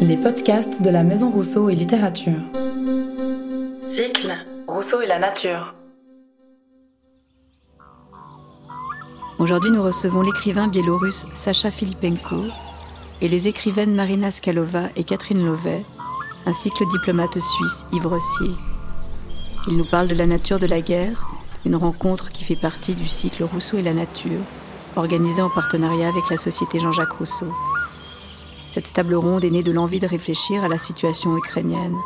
Les podcasts de la Maison Rousseau et Littérature. Cycle Rousseau et la nature. Aujourd'hui, nous recevons l'écrivain biélorusse Sacha Filipenko et les écrivaines Marina Skalova et Catherine Lovet, ainsi que le diplomate suisse Yves Rossier. Ils nous parlent de la nature de la guerre, une rencontre qui fait partie du cycle Rousseau et la nature, organisé en partenariat avec la Société Jean-Jacques Rousseau. Cette table ronde est née de l'envie de réfléchir à la situation ukrainienne.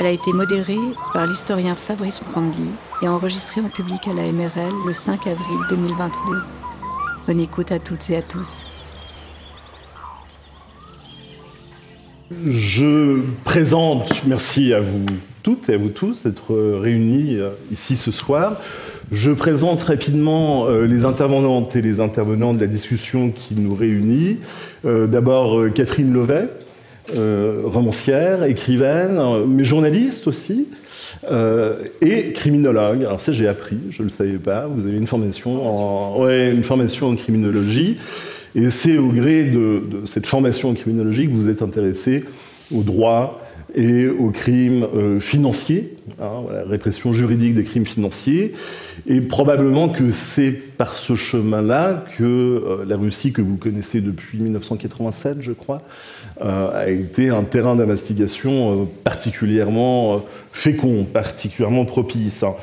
Elle a été modérée par l'historien Fabrice Brandly et enregistrée en public à la MRL le 5 avril 2022. Bonne écoute à toutes et à tous. Je présente, merci à vous toutes et à vous tous d'être réunis euh, ici ce soir. Je présente rapidement euh, les intervenantes et les intervenants de la discussion qui nous réunit. Euh, d'abord Catherine Lovet, romancière, écrivaine, mais journaliste aussi, et criminologue. Alors ça j'ai appris, je ne le savais pas. Vous avez une formation en, ouais, une formation en criminologie. Et c'est au gré de, cette formation en criminologie que vous êtes intéressé au droit et aux crimes euh, financiers, hein, la répression juridique des crimes financiers. Et probablement que c'est par ce chemin-là que euh, la Russie, que vous connaissez depuis 1987, je crois, euh, a été un terrain d'investigation particulièrement fécond, particulièrement propice. Hein.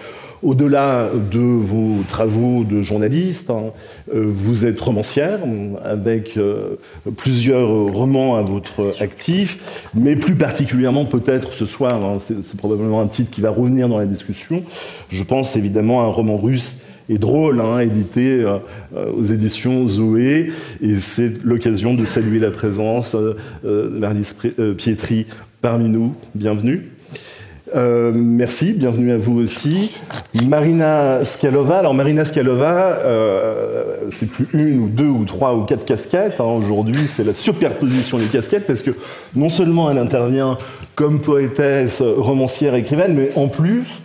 Au-delà de vos travaux de journaliste, hein, euh, vous êtes romancière avec euh, plusieurs romans à votre actif, mais plus particulièrement peut-être ce soir, hein, c'est probablement un titre qui va revenir dans la discussion, je pense évidemment à un roman russe et drôle, hein, édité euh, aux éditions Zoé. Et c'est l'occasion de saluer la présence de Pietri parmi nous. Bienvenue. Euh, merci, bienvenue à vous aussi. Marina Skalova. Alors Marina Skalova, euh, c'est plus une ou deux ou trois ou quatre casquettes. Hein. Aujourd'hui, c'est la superposition des casquettes parce que non seulement elle intervient comme poétesse, romancière, écrivaine, mais en plus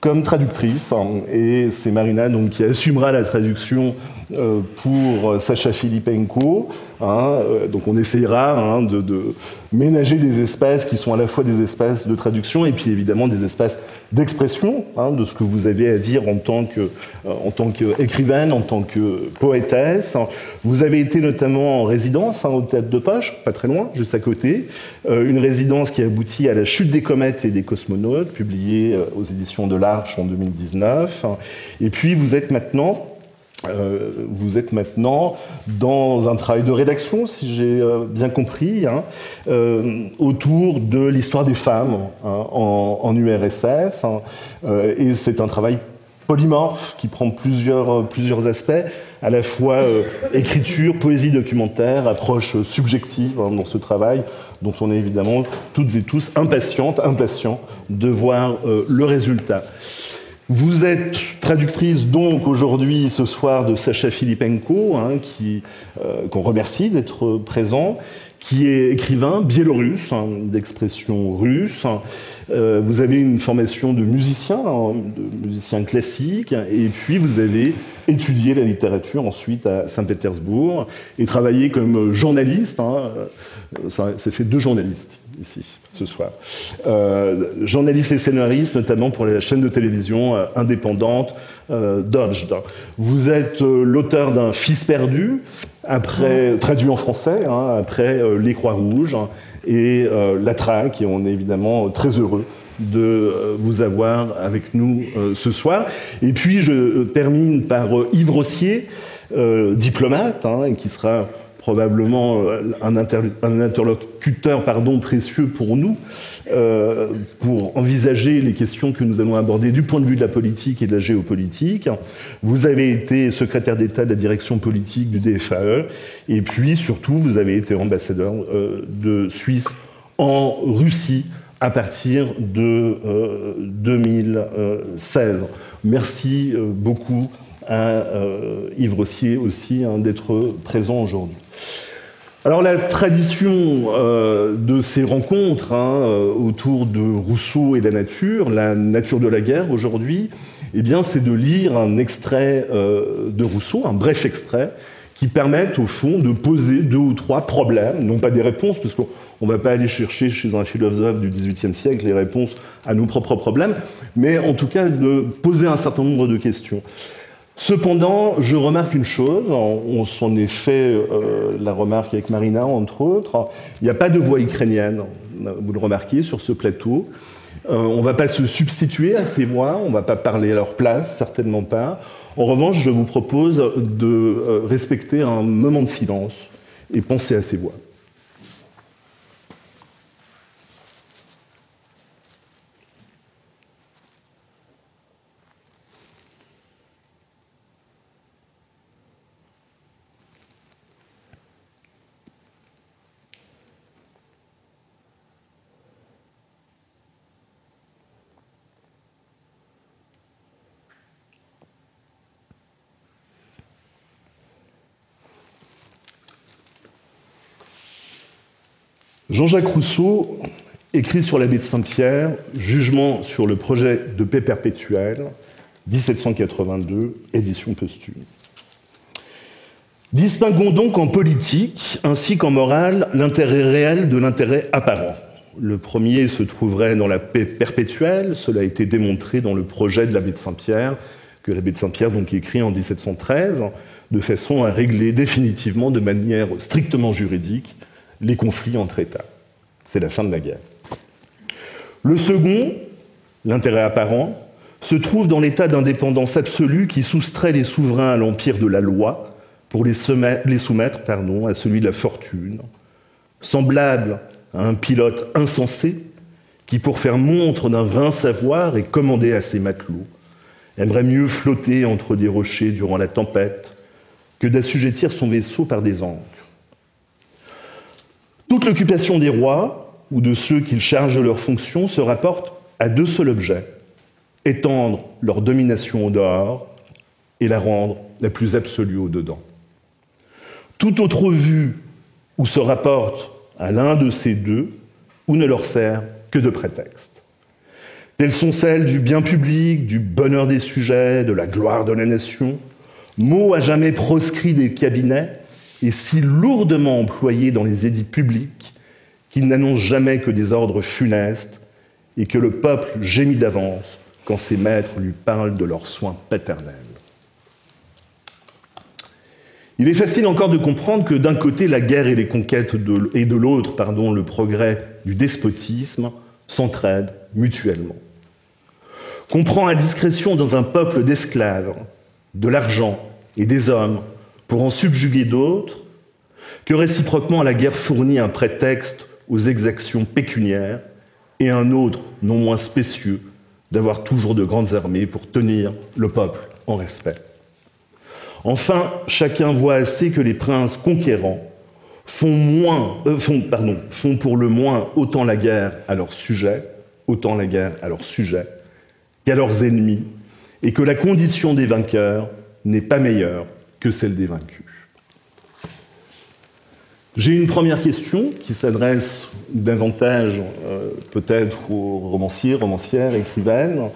comme traductrice. Hein. Et c'est Marina donc, qui assumera la traduction pour Sacha Filipenko. Hein, euh, donc on essayera hein, de, ménager des espaces qui sont à la fois des espaces de traduction et puis évidemment des espaces d'expression de ce que vous avez à dire en tant que euh, en tant qu'écrivaine, en tant que poétesse. Vous avez été notamment en résidence au théâtre de Poche, pas très loin, juste à côté, une résidence qui aboutit à la chute des comètes et des cosmonautes, publiée aux éditions de l'Arche en 2019. Et puis vous êtes maintenant euh, vous êtes maintenant dans un travail de rédaction, si j'ai euh, bien compris, hein, euh, autour de l'histoire des femmes hein, en, URSS. Hein, et c'est un travail polymorphe qui prend plusieurs, plusieurs aspects, à la fois écriture, poésie documentaire, approche subjective dans ce travail, dont on est évidemment toutes et tous impatientes, impatients de voir le résultat. Vous êtes traductrice donc aujourd'hui, ce soir, de Sacha Filipenko, hein, euh, qu'on remercie d'être présent, qui est écrivain biélorusse, hein, d'expression russe. Euh, vous avez une formation de musicien, hein, de musicien classique, et puis vous avez étudié la littérature ensuite à Saint-Pétersbourg et travaillé comme journaliste. ça, ça fait deux journalistes ici ce soir. Euh, journaliste et scénariste, notamment pour la chaîne de télévision euh, indépendante euh, Dodged. Vous êtes l'auteur d'un Fils perdu, après, traduit en français, hein, après Les Croix-Rouges et La Traque, et on est évidemment très heureux de vous avoir avec nous ce soir. Et puis je termine par Yves Rossier, diplomate, hein, qui sera probablement euh, un, interlocuteur pardon, précieux pour nous, euh, pour envisager les questions que nous allons aborder du point de vue de la politique et de la géopolitique. Vous avez été secrétaire d'État de la direction politique du DFAE, et puis surtout, vous avez été ambassadeur euh, de Suisse en Russie à partir de 2016. Merci beaucoup à Yves Rossier aussi hein, d'être présent aujourd'hui. Alors la tradition euh, de ces rencontres hein, euh, autour de Rousseau et de la nature, la nature de la guerre aujourd'hui, eh bien c'est de lire un extrait euh, de Rousseau, un bref extrait, qui permettent au fond de poser deux ou trois problèmes, non pas des réponses, parce qu'on ne va pas aller chercher chez un philosophe du XVIIIe siècle les réponses à nos propres problèmes, mais en tout cas de poser un certain nombre de questions. Cependant, je remarque une chose, on s'en est fait euh, la remarque avec Marina, entre autres, il n'y a pas de voix ukrainienne, vous le remarquez, sur ce plateau. Euh, on ne va pas se substituer à ces voix, on ne va pas parler à leur place, certainement pas. En revanche, je vous propose de euh, respecter un moment de silence et penser à ces voix. Jean-Jacques Rousseau écrit sur l'abbé de Saint-Pierre, Jugement sur le projet de paix perpétuelle, 1782, édition posthume. Distinguons donc en politique ainsi qu'en morale l'intérêt réel de l'intérêt apparent. Le premier se trouverait dans la paix perpétuelle, cela a été démontré dans le projet de l'abbé de Saint-Pierre, que l'abbé de Saint-Pierre donc écrit en 1713, de façon à régler définitivement de manière strictement juridique les conflits entre États. C'est la fin de la guerre. Le second, l'intérêt apparent, se trouve dans l'état d'indépendance absolue qui soustrait les souverains à l'empire de la loi pour les soumettre pardon, à celui de la fortune, semblable à un pilote insensé qui, pour faire montre d'un vain savoir et commander à ses matelots, aimerait mieux flotter entre des rochers durant la tempête que d'assujettir son vaisseau par des ancres. Toute l'occupation des rois ou de ceux qu'ils chargent leurs fonctions se rapporte à deux seuls objets étendre leur domination au dehors et la rendre la plus absolue au dedans. Toute autre vue ou se rapporte à l'un de ces deux ou ne leur sert que de prétexte. Telles sont celles du bien public, du bonheur des sujets, de la gloire de la nation, mots à jamais proscrits des cabinets et si lourdement employé dans les édits publics qu'il n'annonce jamais que des ordres funestes et que le peuple gémit d'avance quand ses maîtres lui parlent de leurs soins paternels. Il est facile encore de comprendre que d'un côté la guerre et les conquêtes et de l'autre pardon, le progrès du despotisme s'entraident mutuellement. Qu'on prend à discrétion dans un peuple d'esclaves, de l'argent et des hommes pour en subjuguer d'autres, que réciproquement la guerre fournit un prétexte aux exactions pécuniaires et un autre, non moins spécieux, d'avoir toujours de grandes armées pour tenir le peuple en respect. Enfin, chacun voit assez que les princes conquérants font, moins, euh, font, pardon, font pour le moins autant la guerre à leurs sujets, autant la guerre à leurs sujets, qu'à leurs ennemis, et que la condition des vainqueurs n'est pas meilleure que celle des vaincus. J'ai une première question qui s'adresse davantage euh, peut-être aux romanciers, romancières, écrivaines.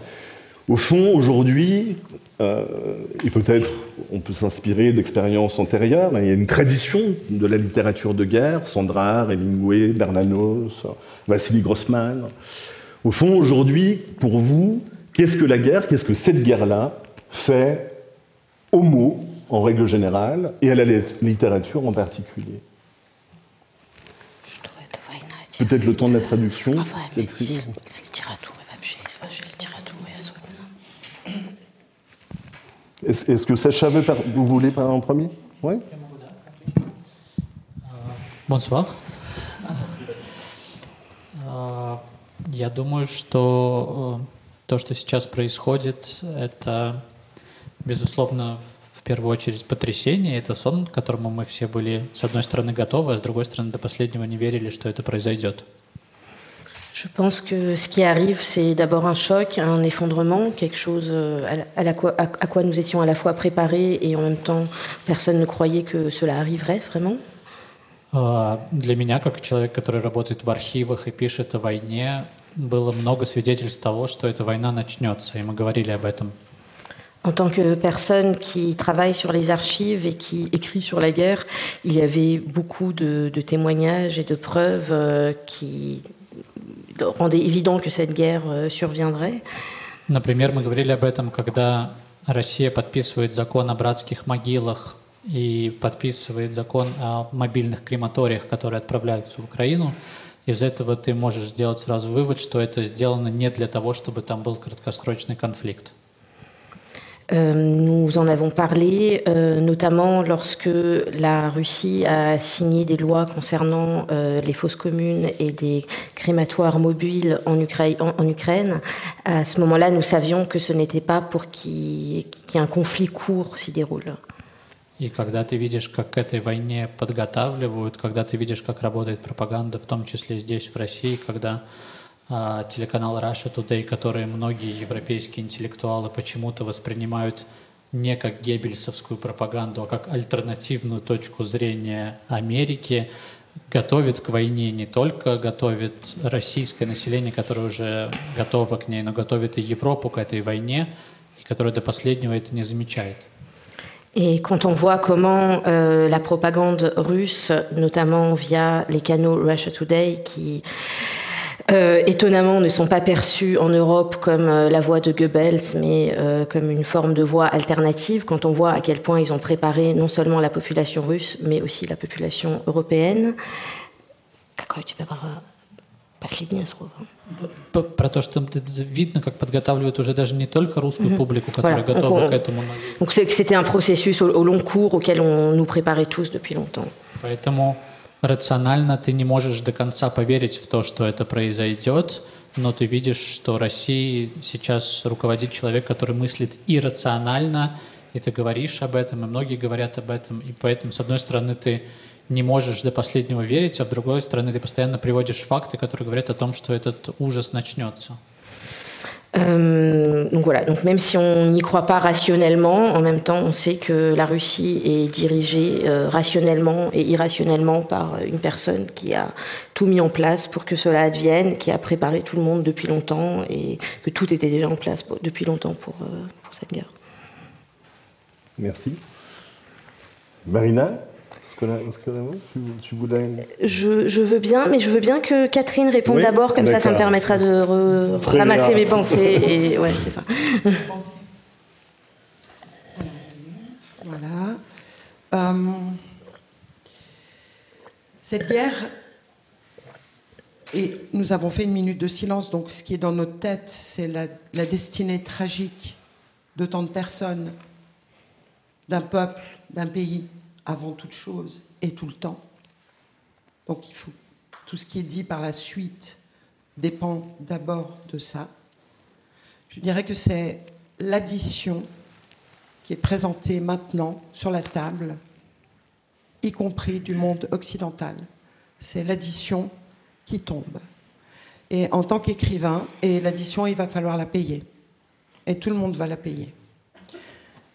Au fond, aujourd'hui, euh, et peut-être on peut s'inspirer d'expériences antérieures, il y a une tradition de la littérature de guerre, Sandra, Hemingway, Bernanos, Vassili Grossman. Au fond, aujourd'hui, pour vous, qu'est-ce que la guerre, qu'est-ce que cette guerre-là fait au mot en règle générale et à la littérature en particulier. Peut-être le temps de la traduction. Est-ce que Sacha veut vous voulez parler en premier Oui. Bonsoir. Я думаю, что то, что сейчас происходит, это, безусловно, в первую очередь потрясение. Это сон, к которому мы все были, с одной стороны, готовы, а с другой стороны, до последнего не верили, что это произойдет. Je pense que ce qui arrive, c'est d'abord un choc, un effondrement, quelque chose euh, à, la, à, à, quoi nous étions à la fois préparés et en même temps personne ne croyait que cela arriverait vraiment. Для меня, как человек, который работает в архивах и пишет о войне, было много свидетельств того, что эта война начнется, и мы говорили об этом. En tant que personne qui travaille sur les archives et qui écrit sur la guerre, il y avait beaucoup de, témoignages et de preuves euh, qui rendaient évident que cette guerre euh, surviendrait. Например, мы говорили об этом, когда Россия подписывает закон о братских могилах и подписывает закон о мобильных крематориях, которые отправляются в Украину. Из этого ты можешь сделать сразу вывод, что это сделано не для того, чтобы там был краткосрочный конфликт. Euh, nous en avons parlé, euh, notamment lorsque la Russie a signé des lois concernant euh, les fosses communes et des crématoires mobiles en, Ukraine. À ce moment-là, nous savions que ce n'était pas pour qu'il y ait un conflit court s'y déroule. И когда ты видишь, как к этой войне подготавливают, когда ты видишь, как работает пропаганда, в том числе здесь, в России, когда а, телеканал Russia Today, который многие европейские интеллектуалы почему-то воспринимают не как геббельсовскую пропаганду, а как альтернативную точку зрения Америки, готовит к войне не только готовит российское население, которое уже готово к ней, но готовит и Европу к этой войне, и которое до последнего это не замечает. Et quand on voit comment euh, la propagande russe, notamment via les canaux Russia Today, qui Euh, étonnamment, ne sont pas perçus en Europe comme euh, la voix de Goebbels, mais euh, comme une forme de voix alternative, quand on voit à quel point ils ont préparé non seulement la population russe, mais aussi la population européenne. Последнее слово. Про то, что видно, как подготавливают уже даже не только русскую публику, которая voilà. готова к этому. Donc c'était un processus au, au long cours auquel on nous préparait tous depuis longtemps. Поэтому рационально ты не можешь до конца поверить в то, что это произойдет, но ты видишь, что России сейчас руководит человек, который мыслит иррационально, и ты говоришь об этом, и многие говорят об этом, и поэтому, с одной стороны, ты не можешь до последнего верить, а с другой стороны, ты постоянно приводишь факты, которые говорят о том, что этот ужас начнется. Euh, donc voilà, donc même si on n'y croit pas rationnellement, en même temps on sait que la Russie est dirigée euh, rationnellement et irrationnellement par une personne qui a tout mis en place pour que cela advienne, qui a préparé tout le monde depuis longtemps et que tout était déjà en place depuis longtemps euh, pour cette guerre. Merci. Marina? Tu, je, je, veux bien, mais je veux bien que Catherine réponde d'abord, comme ça, ça me permettra de ramasser mes pensées. Et, ouais, c'est ça. voilà. Euh, cette guerre, et nous avons fait une minute de silence, donc ce qui est dans notre tête, c'est la, la destinée tragique de tant de personnes, d'un peuple, d'un pays avant toute chose et tout le temps. Donc il faut tout ce qui est dit par la suite dépend d'abord de ça. Je dirais que c'est l'addition qui est présentée maintenant sur la table, y compris du monde occidental. C'est l'addition qui tombe. Et en tant qu'écrivain, et l'addition, il va falloir la payer. Et tout le monde va la payer.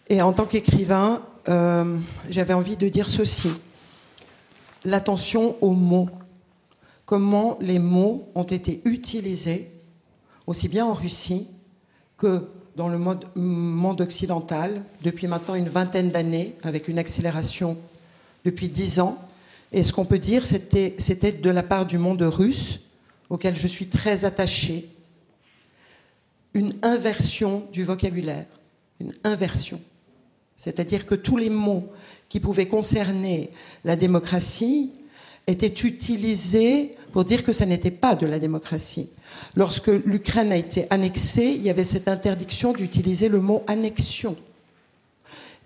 Et en tant qu'écrivain, euh, j'avais envie de dire ceci. L'attention aux mots. Comment les mots ont été utilisés, aussi bien en Russie que dans le monde occidental, depuis maintenant une vingtaine d'années, avec une accélération depuis dix ans. Et ce qu'on peut dire, c'était de la part du monde russe, auquel je suis très attachée, une inversion du vocabulaire, une inversion. C'est-à-dire que tous les mots qui pouvaient concerner la démocratie étaient utilisés pour dire que ça n'était pas de la démocratie. Lorsque l'Ukraine a été annexée, il y avait cette interdiction d'utiliser le mot annexion.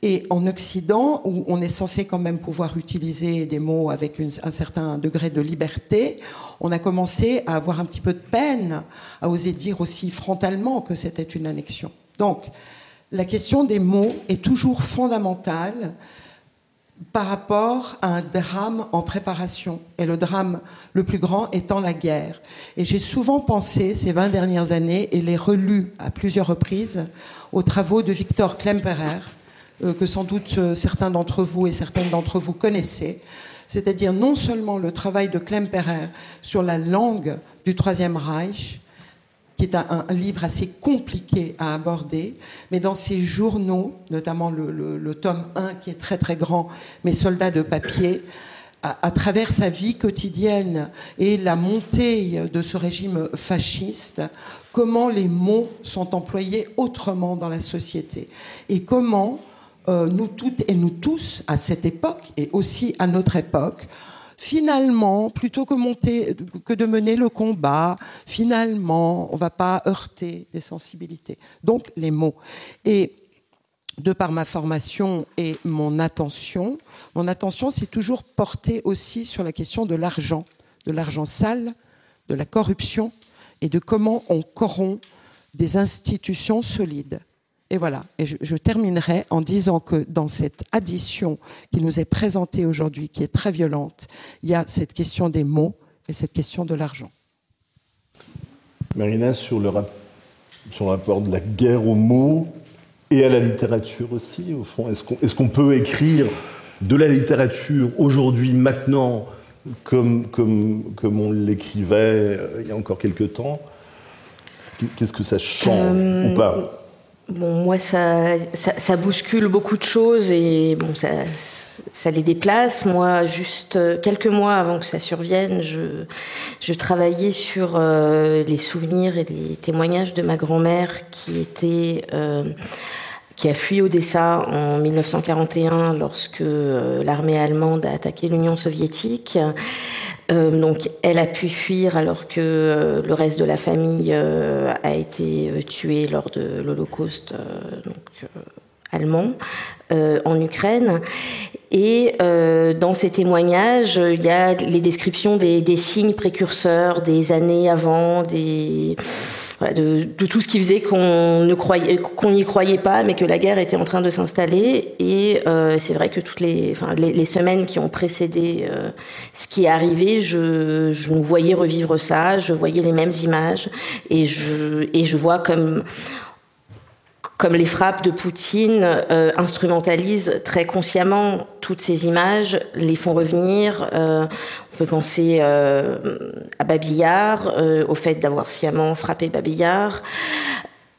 Et en Occident, où on est censé quand même pouvoir utiliser des mots avec un certain degré de liberté, on a commencé à avoir un petit peu de peine à oser dire aussi frontalement que c'était une annexion. Donc, la question des mots est toujours fondamentale par rapport à un drame en préparation, et le drame le plus grand étant la guerre. Et j'ai souvent pensé ces 20 dernières années, et les relu à plusieurs reprises, aux travaux de Victor Klemperer, euh, que sans doute euh, certains d'entre vous et certaines d'entre vous connaissez, c'est-à-dire non seulement le travail de Klemperer sur la langue du Troisième Reich, qui est un, livre assez compliqué à aborder, mais dans ses journaux, notamment le, tome 1 qui est très très grand, Mes soldats de papier, à, travers sa vie quotidienne et la montée de ce régime fasciste, comment les mots sont employés autrement dans la société et comment euh, nous toutes et nous tous, à cette époque et aussi à notre époque, finalement, plutôt que, de mener le combat, finalement, on ne va pas heurter des sensibilités. Donc, les mots. Et de par ma formation et mon attention, mon attention s'est toujours portée aussi sur la question de l'argent, de l'argent sale, de la corruption et de comment on corrompt des institutions solides. Et voilà, et je, terminerai en disant que dans cette addition qui nous est présentée aujourd'hui, qui est très violente, il y a cette question des mots et cette question de l'argent. Marina, sur le, sur le rapport de la guerre aux mots et à la littérature aussi, au fond, est-ce qu'on peut écrire de la littérature aujourd'hui, maintenant, comme, comme, comme on l'écrivait euh, il y a encore quelques temps? Qu'est-ce que ça change ou pas? euh, Moi, ça, bouscule beaucoup de choses et ça, les déplace. Moi, juste euh, quelques mois avant que ça survienne, je, je travaillais sur euh, les souvenirs et les témoignages de ma grand-mère qui était. Euh, qui a fui Odessa en 1941 lorsque l'armée allemande a attaqué l'Union soviétique. Euh, donc, elle a pu fuir alors que euh, le reste de la famille euh, a été tué lors de l'Holocauste allemand en Ukraine. Et dans ces témoignages, il y a les descriptions des, des signes précurseurs des années avant, des de, tout ce qui faisait qu'on ne croyait, qu'on n'y croyait pas, mais que la guerre était en train de s'installer. Et euh, c'est vrai que toutes les, enfin, les, semaines qui ont précédé euh, ce qui est arrivé, je, je voyais revivre ça, je voyais les mêmes images, et je, et je vois comme comme les frappes de Poutine euh, instrumentalisent très consciemment toutes ces images, les font revenir. Euh, on peut penser euh, à Babillard, au fait d'avoir sciemment frappé Babillard.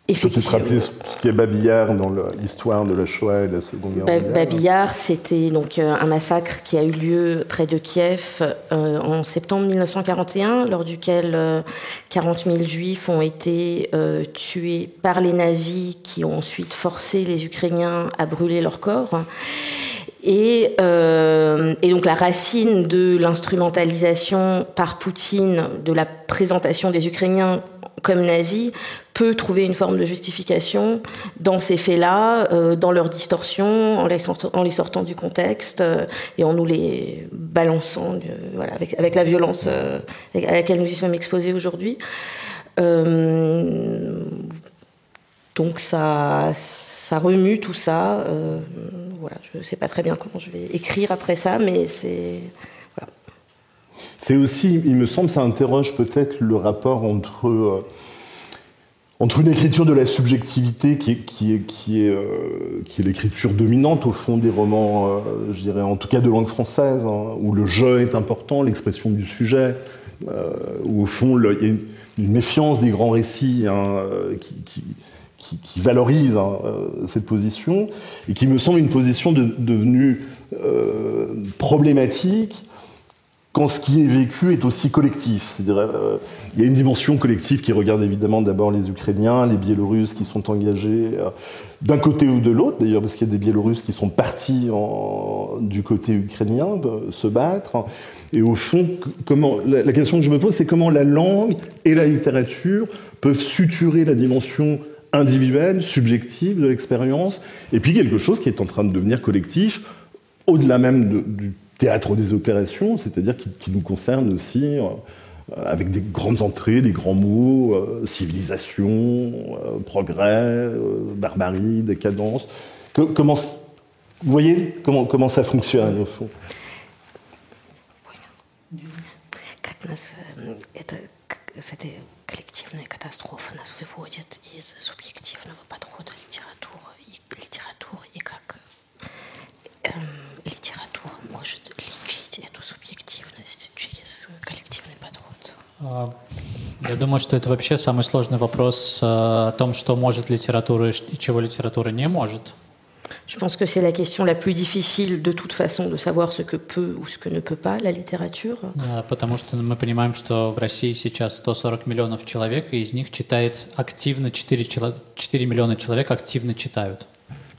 Peut-être rappeler ce qu'est Babillard dans l'histoire de la Shoah et de la Seconde Guerre mondiale Babillard, c'était donc euh, un massacre qui a eu lieu près de Kiev euh, en septembre 1941, lors duquel 40 euh, 000 juifs ont été tués par les nazis qui ont ensuite forcé les Ukrainiens à brûler leurs corps. Et, et, donc la racine de l'instrumentalisation par Poutine de la présentation des Ukrainiens comme nazis peut trouver une forme de justification dans ces faits-là, euh, dans leur distorsion, en les, sortant, du contexte euh, et en nous les balançant avec, la violence euh, à laquelle nous y sommes exposés aujourd'hui. donc ça remue tout ça. Voilà, je ne sais pas très bien comment je vais écrire après ça, mais c'est... C'est aussi, il me semble, ça interroge peut-être le rapport entre entre une écriture de la subjectivité qui est, qui est, qui est, euh, l'écriture dominante au fond des romans, euh, je dirais en tout cas de langue française, hein, où le jeu est important, l'expression du sujet, euh, où au fond il y a une, méfiance des grands récits hein, qui, qui, valorise hein, cette position, et qui me semble une position devenue problématique quand ce qui est vécu est aussi collectif. C'est-à-dire, euh, il y a une dimension collective qui regarde évidemment d'abord les Ukrainiens, les Biélorusses qui sont engagés euh, d'un côté ou de l'autre, d'ailleurs, parce qu'il y a des Biélorusses qui sont partis du côté ukrainien se battre. Et au fond, comment, la question que je me pose, c'est comment la langue et la littérature peuvent suturer la dimension individuelle, subjective de l'expérience, et puis quelque chose qui est en train de devenir collectif, au-delà même du théâtre des opérations, c'est-à-dire qui, nous concerne aussi euh, avec des grandes entrées, des grands mots, euh, civilisation, euh, progrès, barbarie, décadence. comment, vous voyez comment, comment ça fonctionne au fond? Cette коллективная катастрофа нас выводит из субъективного подхода литературы и литературы и как литература может лечить эту субъективность через коллективный подход? Я думаю, что это вообще самый сложный вопрос э, о том, что может литература и чего литература не может. Je pense que c'est la question la plus difficile de toute façon de savoir ce que peut ou ce que ne peut pas la littérature. Потому что мы понимаем, что в России сейчас 140 миллионов человек, и из них читает активно 4, 4 миллиона человек активно читают.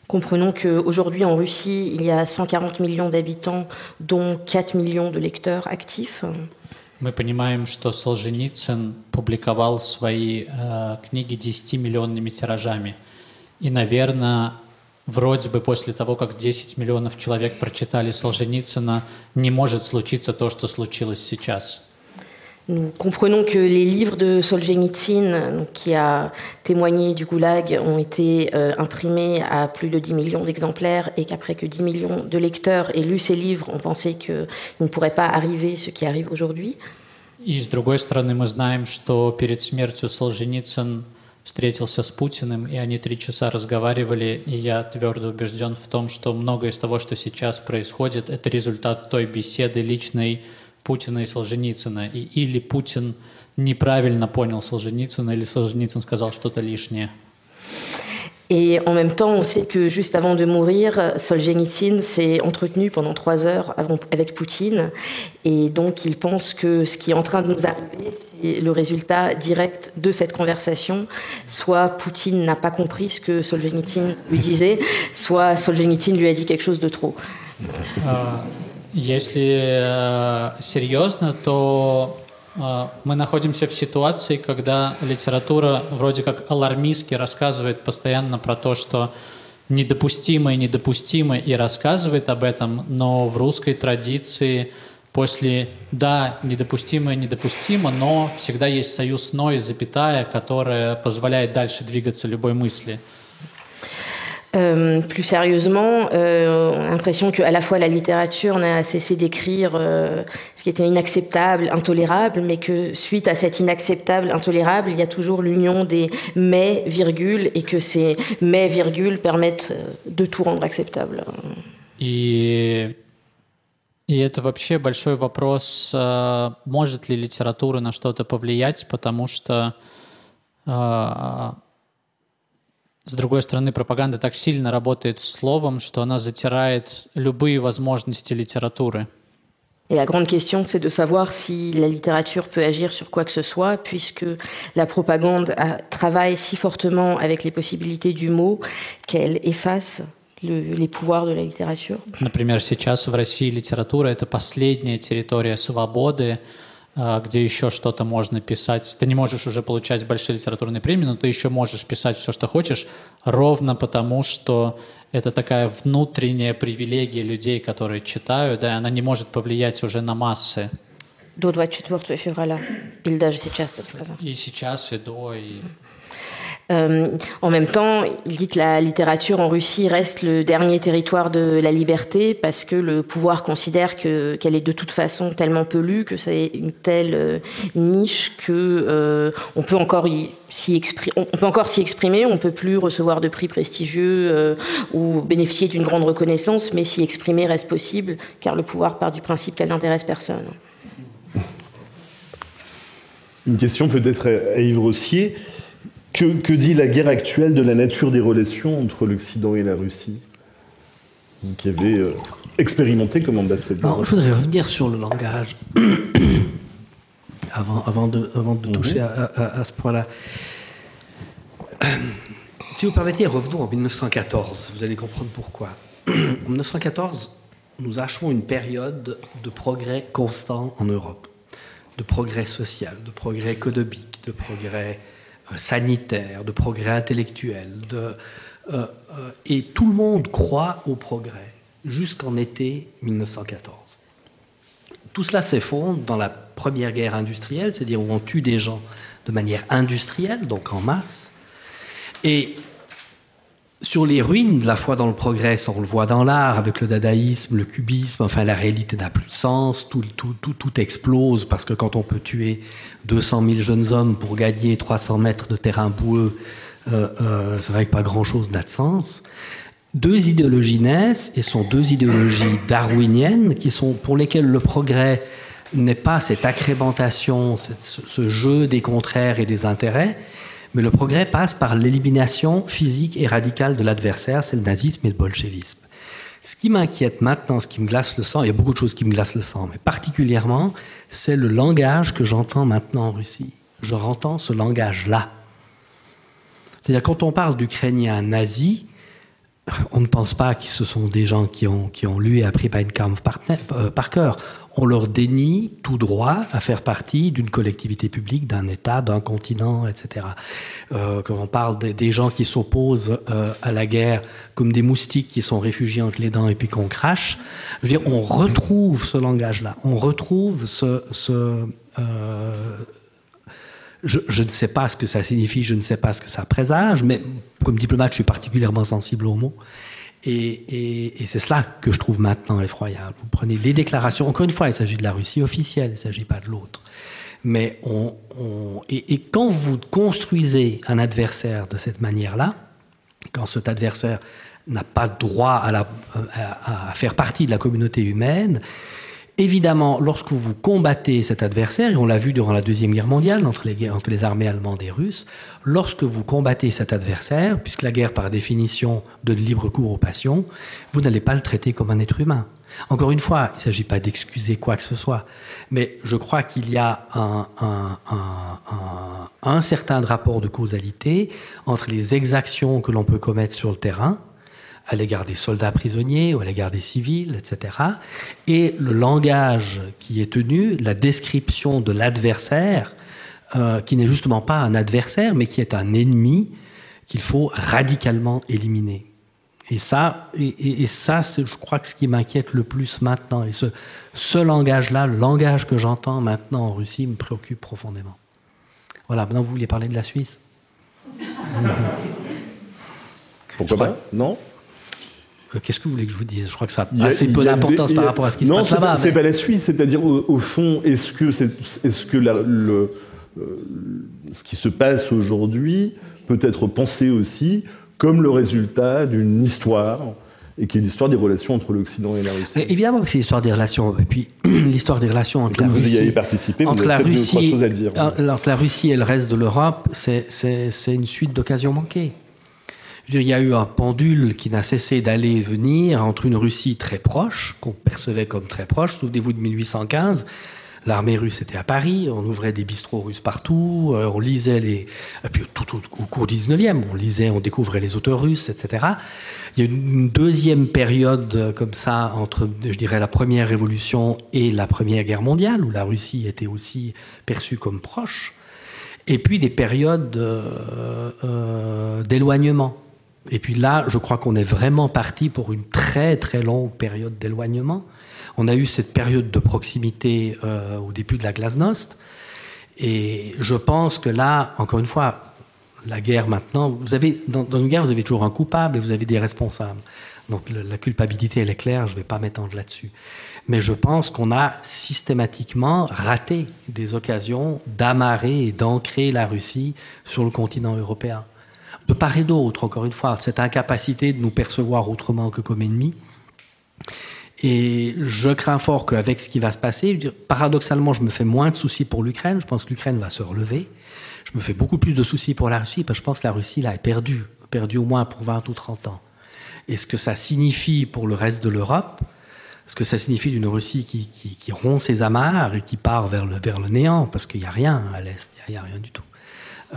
Comprenons qu'aujourd'hui en Russie, il y a 140 millions d'habitants, dont 4 millions de lecteurs actifs. Мы понимаем, что Солженицын публиковал свои э, книги 10 миллионными тиражами. И, наверное, вроде бы после того, как 10 миллионов человек прочитали Солженицына, не может случиться то, что случилось сейчас. Nous comprenons que les livres de Solzhenitsyn, qui a témoigné du goulag, ont été euh, imprimés à plus de 10 millions d'exemplaires et qu'après que 10 millions de lecteurs aient lu ces livres, on pensait qu'il ne pourrait pas arriver ce qui arrive aujourd'hui. И с другой стороны, мы знаем, что перед смертью Солженицын встретился с Путиным, и они три часа разговаривали, и я твердо убежден в том, что многое из того, что сейчас происходит, это результат той беседы личной Путина и Солженицына. И или Путин неправильно понял Солженицына, или Солженицын сказал что-то лишнее. Et en même temps, on sait que juste avant de mourir, Solzhenitsyn s'est entretenu pendant trois heures avec Poutine. Et donc, il pense que ce qui est en train de nous arriver, c'est le résultat direct de cette conversation. Soit Poutine n'a pas compris ce que Solzhenitsyn lui disait, soit Solzhenitsyn lui a dit quelque chose de trop. Если серьезно, то мы находимся в ситуации, когда литература вроде как алармистски рассказывает постоянно про то, что недопустимо и недопустимо, и рассказывает об этом, но в русской традиции после «да, недопустимо и недопустимо», но всегда есть союз «но» и запятая, которая позволяет дальше двигаться любой мысли – Euh, plus sérieusement, euh, on a l'impression qu'à la fois la littérature n'a cessé d'écrire euh, ce qui était inacceptable, intolérable, mais que suite à cet inacceptable, intolérable, il y a toujours l'union des mais, virgule, et que ces mais, virgule permettent de tout rendre acceptable. И, и это вообще большой вопрос, может ли литература на что-то повлиять, потому что С другой стороны, пропаганда так сильно работает словом, что она затирает любые возможности литературы. Et la grande question, c'est de savoir si la littérature peut agir sur quoi que ce soit, puisque la propagande travaille si fortement avec les possibilités du mot qu'elle efface le, les pouvoirs de la littérature. Например, сейчас в России литература — это последняя территория свободы, где еще что-то можно писать. Ты не можешь уже получать большие литературные премии, но ты еще можешь писать все, что хочешь, ровно потому, что это такая внутренняя привилегия людей, которые читают, да, и она не может повлиять уже на массы. До 24 февраля. Или даже сейчас, ты бы сказал. И сейчас, и до, и... Euh, en même temps, il dit que la littérature en Russie reste le dernier territoire de la liberté parce que le pouvoir considère que, qu'elle est de toute façon tellement peu lue, que c'est une telle euh, niche que euh, on peut encore s'y exprimer, on peut encore s'y exprimer, on peut plus recevoir de prix prestigieux ou bénéficier d'une grande reconnaissance, mais s'y exprimer reste possible car le pouvoir part du principe qu'elle n'intéresse personne. Une question peut-être à Yves Rossier. Que, que, dit la guerre actuelle de la nature des relations entre l'Occident et la Russie Qui avait euh, expérimenté comme ambassadeur. je voudrais revenir sur le langage avant, avant, de, avant de toucher à, à, à, ce point-là. Si vous permettez, revenons en 1914. Vous allez comprendre pourquoi. En 1914, nous achevons une période de progrès constant en Europe, de progrès social, de progrès économique, de progrès sanitaire, de progrès intellectuel. Euh, euh, et tout le monde croit au progrès jusqu'en été 1914. Tout cela s'effondre dans la première guerre industrielle, c'est-à-dire où on tue des gens de manière industrielle, donc en masse. Et sur les ruines de la foi dans le progrès, on le voit dans l'art, avec le dadaïsme, le cubisme, enfin la réalité n'a plus de sens, tout, tout, tout, tout, explose, parce que quand on peut tuer 200 000 jeunes hommes pour gagner 300 mètres de terrain boueux, euh, euh, c'est vrai que pas grand-chose n'a de sens. Deux idéologies naissent, et sont deux idéologies darwiniennes, qui sont, pour lesquelles le progrès n'est pas cette accrémentation, ce jeu des contraires et des intérêts, mais le progrès passe par l'élimination physique et radicale de l'adversaire, c'est le nazisme et le bolchevisme. Ce qui m'inquiète maintenant, ce qui me glace le sang, il y a beaucoup de choses qui me glacent le sang, mais particulièrement, c'est le langage que j'entends maintenant en Russie. Je entends ce langage-là. C'est-à-dire quand on parle d'Ukrainiens nazis, on ne pense pas que ce sont des gens qui ont, lu et appris Mein Kampf par, euh, par cœur. On leur dénie tout droit à faire partie d'une collectivité publique, d'un État, d'un continent, etc. Euh, quand on parle des gens qui s'opposent euh, à la guerre comme des moustiques qui sont réfugiés entre les dents et puis qu'on crache, je veux dire, on retrouve ce langage-là. On retrouve ce, ce je, ne sais pas ce que ça signifie, je ne sais pas ce que ça présage, mais comme diplomate, je suis particulièrement sensible aux mots. Et, c'est cela que je trouve maintenant effroyable. Vous prenez les déclarations, encore une fois, il s'agit de la Russie officielle, il ne s'agit pas de l'autre. Mais on, et, quand vous construisez un adversaire de cette manière-là, quand cet adversaire n'a pas droit à, à, faire partie de la communauté humaine, Évidemment, lorsque vous combattez cet adversaire, et on l'a vu durant la Deuxième Guerre mondiale entre les, armées allemandes et russes, lorsque vous combattez cet adversaire, puisque la guerre par définition donne libre cours aux passions, vous n'allez pas le traiter comme un être humain. Encore une fois, il ne s'agit pas d'excuser quoi que ce soit, mais je crois qu'il y a un, un certain rapport de causalité entre les exactions que l'on peut commettre sur le terrain, à l'égard des soldats prisonniers ou à l'égard des civils, etc. Et le langage qui est tenu, la description de l'adversaire, euh, qui n'est justement pas un adversaire, mais qui est un ennemi qu'il faut radicalement éliminer. Et ça, et, ça c'est, je crois que ce qui m'inquiète le plus maintenant, et ce, ce langage-là, le langage que j'entends maintenant en Russie, me préoccupe profondément. Voilà, maintenant vous vouliez parler de la Suisse? Pourquoi pas? Non? Qu'est-ce que vous voulez que je vous dise? Je crois que ça a, assez peu d'importance par rapport à ce qui se passe là-bas. Non, c'est pas la Suisse. C'est-à-dire, au, fond, est-ce que, est, que le, euh, ce qui se passe aujourd'hui peut être pensé aussi comme le résultat d'une histoire et qui est l'histoire des relations entre l'Occident et la Russie? évidemment que c'est l'histoire des relations. Et puis l'histoire des relations entre la Russie. Vous y avez participé, entre la Russie, choses à dire. Entre la Russie et le reste de l'Europe, c'est une suite d'occasions manquées il y a eu un pendule qui n'a cessé d'aller et venir entre une Russie très proche, qu'on percevait comme très proche. Souvenez-vous de 1815, l'armée russe était à Paris, on ouvrait des bistrots russes partout, euh, on lisait les. Et puis tout, au cours du 19e, on lisait, on découvrait les auteurs russes, etc. Il y a une deuxième période euh, comme ça entre, je dirais, la première révolution et la première guerre mondiale, où la Russie était aussi perçue comme proche. Et puis des périodes euh, d'éloignement et puis là, je crois qu'on est vraiment parti pour une très très longue période d'éloignement. On a eu cette période de proximité euh, au début de la glasnost. Et je pense que là, encore une fois, la guerre maintenant, vous avez, dans, une guerre, vous avez toujours un coupable et vous avez des responsables. Donc la culpabilité, elle est claire, je ne vais pas m'étendre là-dessus. Mais je pense qu'on a systématiquement raté des occasions d'amarrer et d'ancrer la Russie sur le continent européen de part et d'autre, encore une fois, cette incapacité de nous percevoir autrement que comme ennemis. Et je crains fort qu'avec ce qui va se passer, paradoxalement, je me fais moins de soucis pour l'Ukraine. Je pense que l'Ukraine va se relever. Je me fais beaucoup plus de soucis pour la Russie, parce que je pense que la Russie, là, est perdue. Perdue au moins pour 20 ou 30 ans. Et ce que ça signifie pour le reste de l'Europe, ce que ça signifie d'une Russie qui, rompt ses amarres et qui part vers le, vers le néant, parce qu'il n'y a rien à l'Est, il n'y a rien du tout.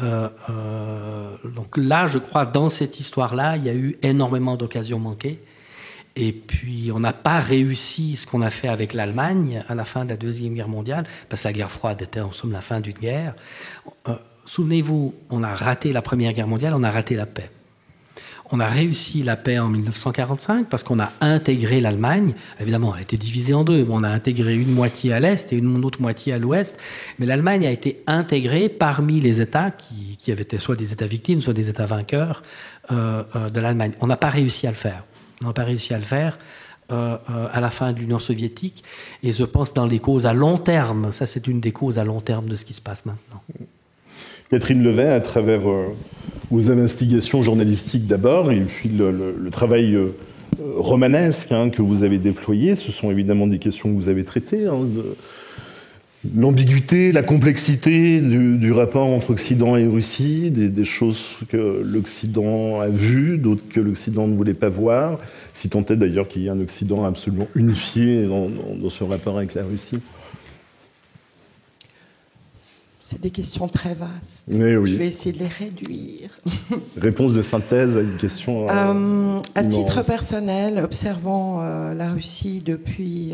Euh, euh, donc là, je crois, dans cette histoire-là, il y a eu énormément d'occasions manquées. Et puis, on n'a pas réussi ce qu'on a fait avec l'Allemagne à la fin de la Deuxième Guerre mondiale, parce que la guerre froide était en somme la fin d'une guerre. Euh, souvenez-vous, on a raté la Première Guerre mondiale, on a raté la paix. On a réussi la paix en 1945 parce qu'on a intégré l'Allemagne. Évidemment, elle a été divisée en deux. On a intégré une moitié à l'Est et une autre moitié à l'Ouest. Mais l'Allemagne a été intégrée parmi les États qui, avaient été soit des États victimes, soit des États vainqueurs euh, euh, de l'Allemagne. On n'a pas réussi à le faire. On n'a pas réussi à le faire. Euh, à la fin de l'Union soviétique. Et je pense dans les causes à long terme, ça c'est une des causes à long terme de ce qui se passe maintenant. Catherine Levet, à travers vos investigations journalistiques d'abord, et puis le, travail euh, romanesque hein, que vous avez déployé. Ce sont évidemment des questions que vous avez traitées. Hein, l'ambiguïté, la complexité du, rapport entre Occident et Russie, des, choses que l'Occident a vues, d'autres que l'Occident ne voulait pas voir, si tant est d'ailleurs qu'il y ait un Occident absolument unifié dans ce rapport avec la Russie. C'est des questions très vastes. Je vais essayer de les réduire. Réponse de synthèse à une question. Euh, euh, à titre personnel, observant euh, la Russie depuis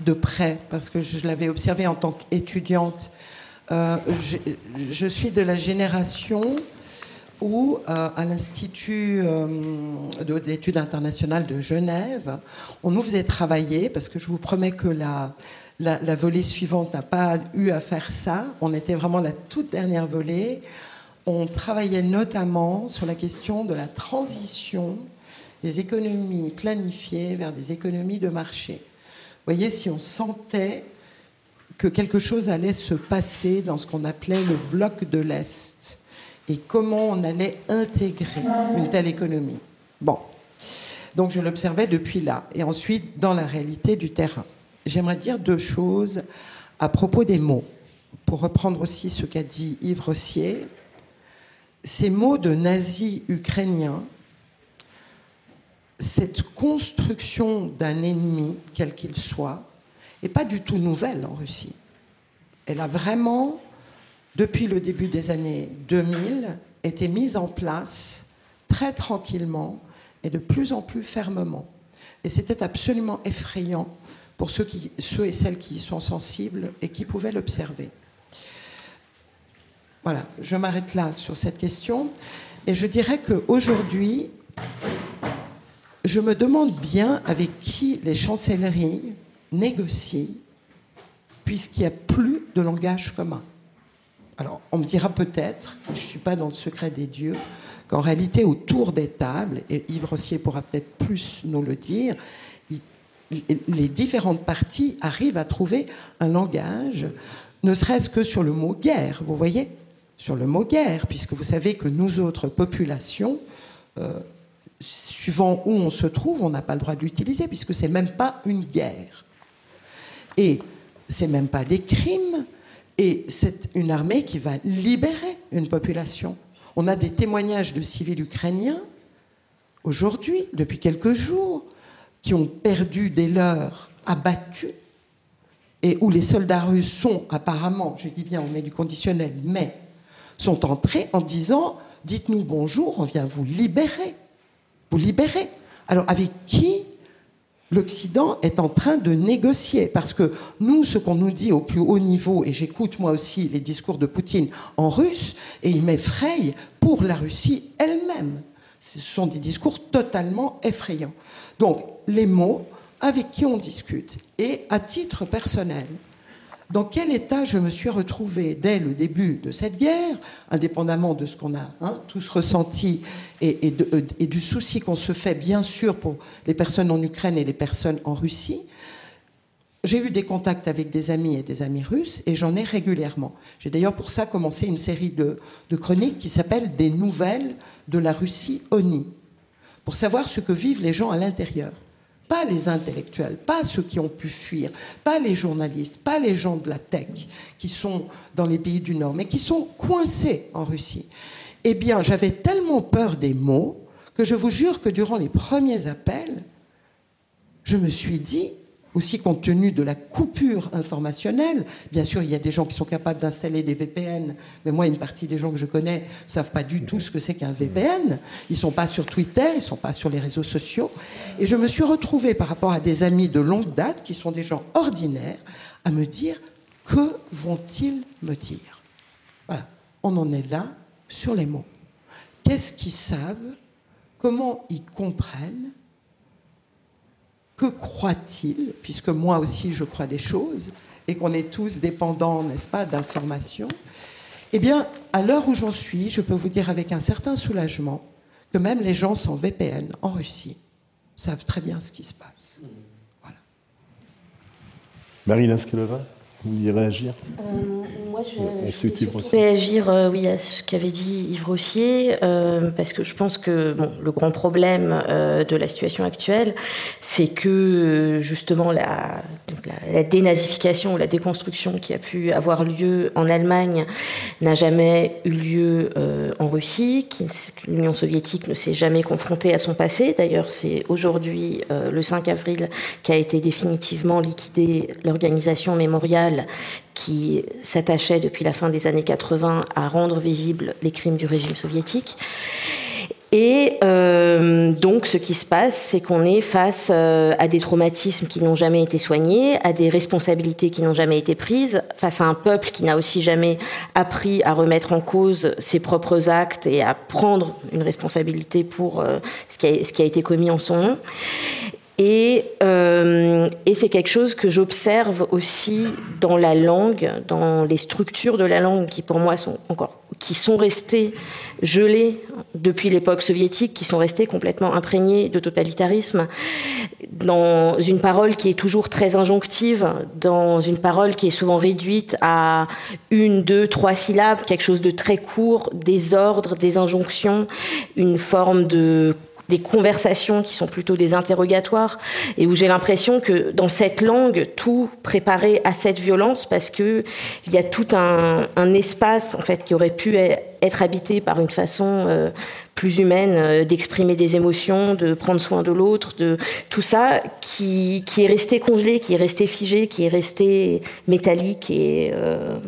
de près, parce que je l'avais observée en tant qu'étudiante, je, je, suis de la génération où, à l'Institut de hautes études internationales de Genève, on nous faisait travailler, parce que je vous promets que la la, volée suivante n'a pas eu à faire ça. On était vraiment la toute dernière volée. On travaillait notamment sur la question de la transition des économies planifiées vers des économies de marché. Vous voyez, si on sentait que quelque chose allait se passer dans ce qu'on appelait le bloc de l'Est et comment on allait intégrer une telle économie. Bon, donc je l'observais depuis là et ensuite dans la réalité du terrain j'aimerais dire deux choses à propos des mots. Pour reprendre aussi ce qu'a dit Yves Rossier, ces mots de nazis ukrainiens, cette construction d'un ennemi, quel qu'il soit, n'est pas du tout nouvelle en Russie. Elle a vraiment, depuis le début des années 2000, été mise en place très tranquillement et de plus en plus fermement. Et c'était absolument effrayant pour ceux, qui, ceux et celles qui y sont sensibles et qui pouvaient l'observer. Voilà, je m'arrête là sur cette question. Et je dirais qu'aujourd'hui, je me demande bien avec qui les chancelleries négocient, puisqu'il n'y a plus de langage commun. Alors, on me dira peut-être, je ne suis pas dans le secret des dieux, qu'en réalité, autour des tables, et Yves Rossier pourra peut-être plus nous le dire, les différentes parties arrivent à trouver un langage, ne serait-ce que sur le mot guerre, vous voyez Sur le mot guerre, puisque vous savez que nous autres populations, euh, suivant où on se trouve, on n'a pas le droit de l'utiliser, puisque c'est même pas une guerre. Et c'est même pas des crimes, et c'est une armée qui va libérer une population. On a des témoignages de civils ukrainiens aujourd'hui, depuis quelques jours, qui ont perdu des leurs abattus et où les soldats russes sont apparemment, je dis bien on met du conditionnel, mais sont entrés en disant dites-nous bonjour, on vient vous libérer. Vous libérer. Alors avec qui l'Occident est en train de négocier? Parce que nous, ce qu'on nous dit au plus haut niveau, et j'écoute moi aussi les discours de Poutine en russe, et il m'effraie pour la Russie elle-même. Ce sont des discours totalement effrayants. Donc, les mots, avec qui on discute, et à titre personnel, dans quel état je me suis retrouvée dès le début de cette guerre, indépendamment de ce qu'on a hein, tous ressenti et, euh, et, du souci qu'on se fait, bien sûr, pour les personnes en Ukraine et les personnes en Russie. J'ai eu des contacts avec des amis et des amis russes et j'en ai régulièrement. J'ai d'ailleurs pour ça commencé une série de, de chroniques qui s'appelle Des nouvelles de la Russie ONI pour savoir ce que vivent les gens à l'intérieur. Pas les intellectuels, pas ceux qui ont pu fuir, pas les journalistes, pas les gens de la tech qui sont dans les pays du Nord, mais qui sont coincés en Russie. Eh bien, j'avais tellement peur des mots que je vous jure que durant les premiers appels, je me suis dit, aussi compte tenu de la coupure informationnelle. Bien sûr, il y a des gens qui sont capables d'installer des VPN, mais moi, une partie des gens que je connais ne savent pas du tout ce que c'est qu'un VPN. Ils ne sont pas sur Twitter, ils ne sont pas sur les réseaux sociaux. Et je me suis retrouvée par rapport à des amis de longue date, qui sont des gens ordinaires, à me dire, que vont-ils me dire? Voilà, on en est là sur les mots. Qu'est-ce qu'ils savent? Comment ils comprennent? Que croit-il, puisque moi aussi je crois des choses, et qu'on est tous dépendants, n'est-ce pas, d'informations Eh bien, à l'heure où j'en suis, je peux vous dire avec un certain soulagement que même les gens sans VPN en Russie savent très bien ce qui se passe. Voilà. Marina Skelova vous vouliez réagir euh, Moi, je, je réagir euh, oui, à ce qu'avait dit Yves Rossier, euh, parce que je pense que bon, le grand problème de la situation actuelle, c'est que justement la, la, dénazification ou la déconstruction qui a pu avoir lieu en Allemagne n'a jamais eu lieu en Russie, l'Union soviétique ne s'est jamais confrontée à son passé. D'ailleurs, c'est aujourd'hui, le 5 avril, qu'a été définitivement liquidée l'organisation mémoriale qui s'attachait depuis la fin des années 80 à rendre visibles les crimes du régime soviétique. Et euh, donc, ce qui se passe, c'est qu'on est face euh, à des traumatismes qui n'ont jamais été soignés, à des responsabilités qui n'ont jamais été prises, face à un peuple qui n'a aussi jamais appris à remettre en cause ses propres actes et à prendre une responsabilité pour euh, ce, qui a, ce, qui a, été commis en son nom. Et, et c'est quelque chose que j'observe aussi dans la langue, dans les structures de la langue qui, pour moi, sont encore qui sont restés gelés depuis l'époque soviétique, qui sont restés complètement imprégnés de totalitarisme, dans une parole qui est toujours très injonctive, dans une parole qui est souvent réduite à une, deux, trois syllabes, quelque chose de très court, des ordres, des injonctions, une forme de des conversations qui sont plutôt des interrogatoires et où j'ai l'impression que dans cette langue tout préparait à cette violence parce que il y a tout un, espace en fait qui aurait pu e-, être habité par une façon euh, plus humaine euh, d'exprimer des émotions, de prendre soin de l'autre, de tout ça qui, qui, est resté congelé, qui est resté figé, qui est resté métallique et euh,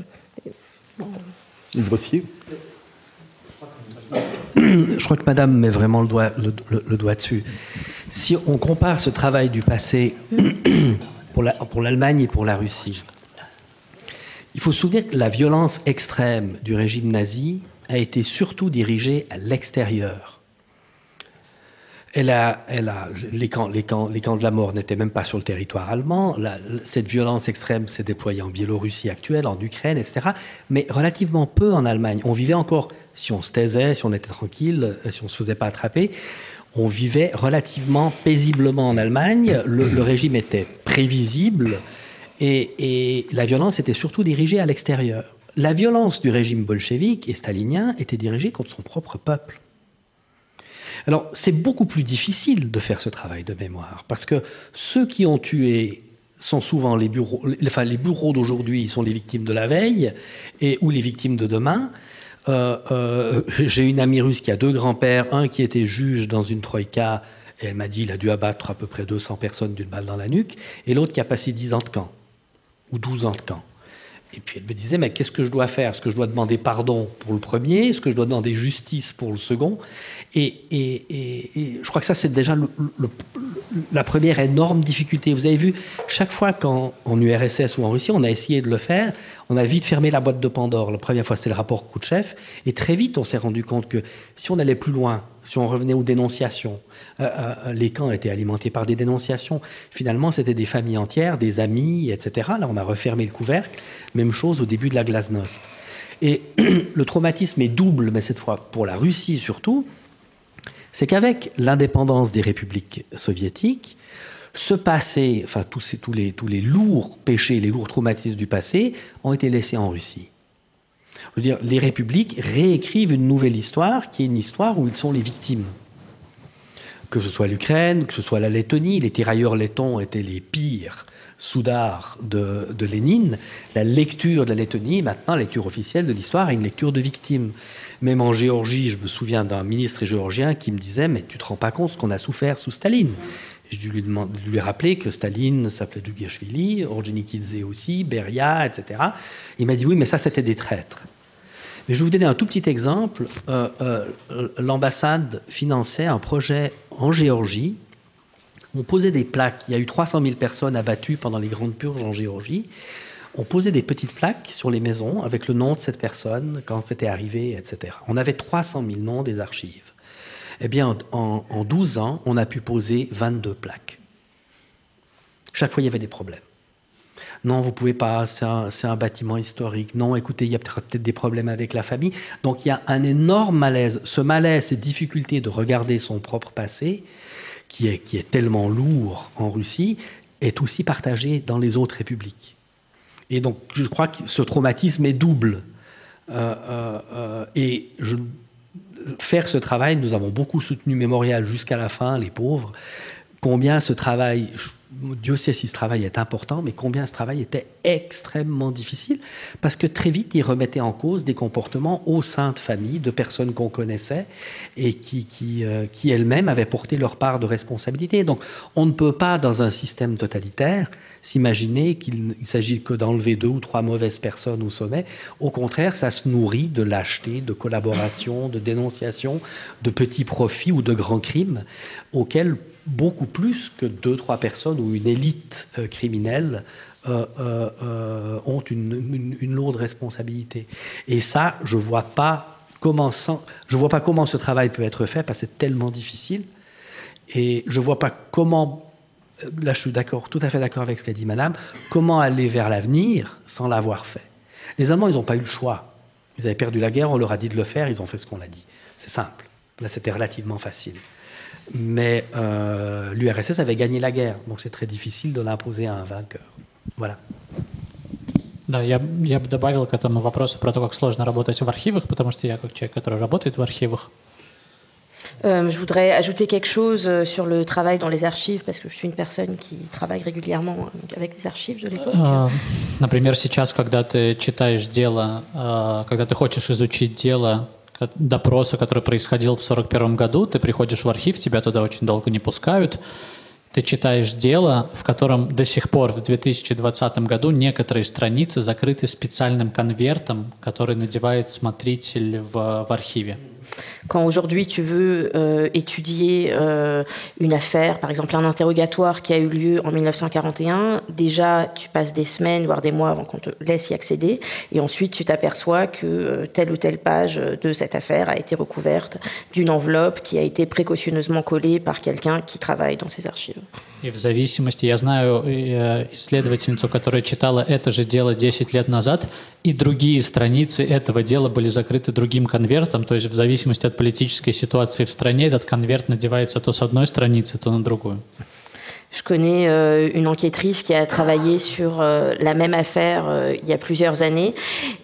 je crois que Madame met vraiment le doigt, le, dessus. Si on compare ce travail du passé pour l'Allemagne et pour la Russie, il faut se souvenir que la violence extrême du régime nazi a été surtout dirigée à l'extérieur. Elle a, elle a, les, camps, les, camps, les camps de la mort n'étaient même pas sur le territoire allemand. cette violence extrême s'est déployée en Biélorussie actuelle, en Ukraine, etc. Mais relativement peu en Allemagne. On vivait encore, si on se taisait, si on était tranquille, euh, si on ne se faisait pas attraper, on vivait relativement paisiblement en Allemagne. Le, régime était prévisible et, et la violence était surtout dirigée à l'extérieur. La violence du régime bolchevique et stalinien était dirigée contre son propre peuple. Alors, c'est beaucoup plus difficile de faire ce travail de mémoire, parce que ceux qui ont tué sont souvent les bureaux, enfin les d'aujourd'hui sont les victimes de la veille ou les victimes de demain. Euh, euh, j'ai une amie russe qui a deux grands-pères, un qui était juge dans une troïka, et elle m'a dit qu'il a dû abattre à peu près 200 personnes d'une balle dans la nuque, et l'autre qui a passé 10 ans de camp, ou 12 ans de camp. Et puis elle me disait, mais qu'est-ce que je dois faire? Est-ce que je dois demander pardon pour le premier? Est-ce que je dois demander justice pour le second? Et, et, je crois que ça, c'est déjà la première énorme difficulté. Vous avez vu, chaque fois qu'en URSS ou en Russie, on a essayé de le faire, on a vite fermé la boîte de Pandore. La première fois, c'était le rapport Khrouchtchev. Et très vite, on s'est rendu compte que si on allait plus loin, si on revenait aux dénonciations, euh, euh, les camps étaient alimentés par des dénonciations. Finalement, c'était des familles entières, des amis, etc. Là, on a refermé le couvercle. Même chose au début de la glasnost. Et le traumatisme est double, mais cette fois pour la Russie surtout, c'est qu'avec l'indépendance des républiques soviétiques, ce passé, enfin tous, ces, tous, les, tous les lourds péchés, les lourds traumatismes du passé ont été laissés en Russie. Je veux dire, les républiques réécrivent une nouvelle histoire qui est une histoire où ils sont les victimes. Que ce soit l'Ukraine, que ce soit la Lettonie, les tirailleurs lettons étaient les pires soudards de, de Lénine. La lecture de la Lettonie, maintenant, lecture officielle de l'histoire, est une lecture de victimes. Même en Géorgie, je me souviens d'un ministre géorgien qui me disait Mais tu te rends pas compte ce qu'on a souffert sous Staline J'ai dû lui, lui rappeler que Staline s'appelait Djugashvili, Orgenikidze aussi, Beria, etc. Il m'a dit Oui, mais ça, c'était des traîtres. Mais je vais vous donner un tout petit exemple. Euh, euh, l'ambassade finançait un projet en Géorgie. On posait des plaques. Il y a eu 300 000 personnes abattues pendant les grandes purges en Géorgie. On posait des petites plaques sur les maisons avec le nom de cette personne, quand c'était arrivé, etc. On avait 300 000 noms des archives. Eh bien, en, en 12 ans, on a pu poser 22 plaques. Chaque fois, il y avait des problèmes. Non, vous pouvez pas, c'est un, bâtiment historique. Non, écoutez, il y a peut-être des problèmes avec la famille. Donc il y a un énorme malaise. Ce malaise, cette difficulté de regarder son propre passé, qui est, qui est tellement lourd en Russie, est aussi partagé dans les autres républiques. Et donc je crois que ce traumatisme est double. Euh, euh, euh, et je, faire ce travail, nous avons beaucoup soutenu Mémorial jusqu'à la fin, les pauvres. Combien ce travail, Dieu sait si ce travail est important, mais combien ce travail était extrêmement difficile, parce que très vite, il remettait en cause des comportements au sein de familles, de personnes qu'on connaissait, et qui, qui, euh, qui elles-mêmes avaient porté leur part de responsabilité. Donc, on ne peut pas, dans un système totalitaire, s'imaginer qu'il ne s'agit que d'enlever deux ou trois mauvaises personnes au sommet. Au contraire, ça se nourrit de lâcheté, de collaboration, de dénonciation, de petits profits ou de grands crimes auxquels beaucoup plus que deux, trois personnes ou une élite euh, criminelle euh, euh, ont une, lourde responsabilité. Et ça, je ne vois, pas comment vois pas comment ce travail peut être fait parce que c'est tellement difficile. Et je ne vois pas comment, là je suis d'accord, tout à fait d'accord avec ce qu'a dit Madame, comment aller vers l'avenir sans l'avoir fait. Les Allemands, ils n'ont pas eu le choix. Ils avaient perdu la guerre, on leur a dit de le faire, ils ont fait ce qu'on a dit. C'est simple. Là, c'était relativement facile. Mais euh, l'URSS avait gagné la guerre, donc c'est très difficile de l'imposer à un vainqueur. Voilà. Да, я, я бы добавил к этому вопросу про то, как сложно работать в архивах, потому что я как человек, который работает в архивах. Euh, je voudrais ajouter quelque chose euh, sur le travail dans les archives, parce que je suis une personne qui travaille régulièrement avec les archives de l'époque. Например, сейчас, когда ты читаешь дело, uh, когда ты хочешь изучить дело допроса, который происходил в 1941 году, ты приходишь в архив, тебя туда очень долго не пускают, ты читаешь дело, в котором до сих пор в 2020 году некоторые страницы закрыты специальным конвертом, который надевает смотритель в, в архиве. Quand aujourd'hui tu veux euh, étudier euh, une affaire, par exemple un interrogatoire qui a eu lieu en 1941, déjà tu passes des semaines, voire des mois avant qu'on te laisse y accéder, et ensuite tu t'aperçois que euh, telle ou telle page de cette affaire a été recouverte d'une enveloppe qui a été précautionneusement collée par quelqu'un qui travaille dans ces archives. И в зависимости, я знаю э, исследовательницу, которая читала это же дело 10 лет назад, и другие страницы этого дела были закрыты другим конвертом, то есть в зависимости от политической ситуации в стране этот конверт надевается то с одной страницы, то на другую. Je connais euh, une enquêtrice qui a travaillé sur euh, la même affaire euh, il y a plusieurs années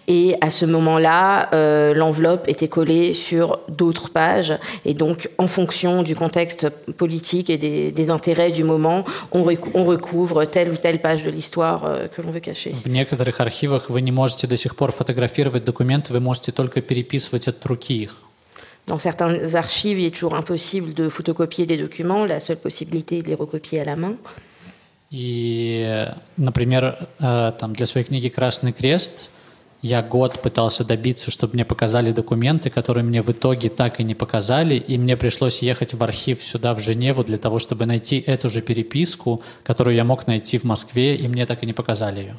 et à ce moment-là, l'enveloppe était collée sur d'autres pages et donc en fonction du contexte politique et des, des intérêts du moment, on, on, recouvre telle ou telle page de l'histoire que l'on veut cacher. В некоторых архивах вы не можете до сих пор фотографировать документы, вы можете только переписывать от руки их. Dans certaines archives, il est toujours impossible de photocopier des documents. La seule possibilité est de les recopier à la main. И, например, там, для своей книги «Красный крест» я год пытался добиться, чтобы мне показали документы, которые мне в итоге так и не показали, и мне пришлось ехать в archive сюда, в Женеву, для того, чтобы найти эту же переписку, которую я мог найти в Москве, и мне так и не показали ее.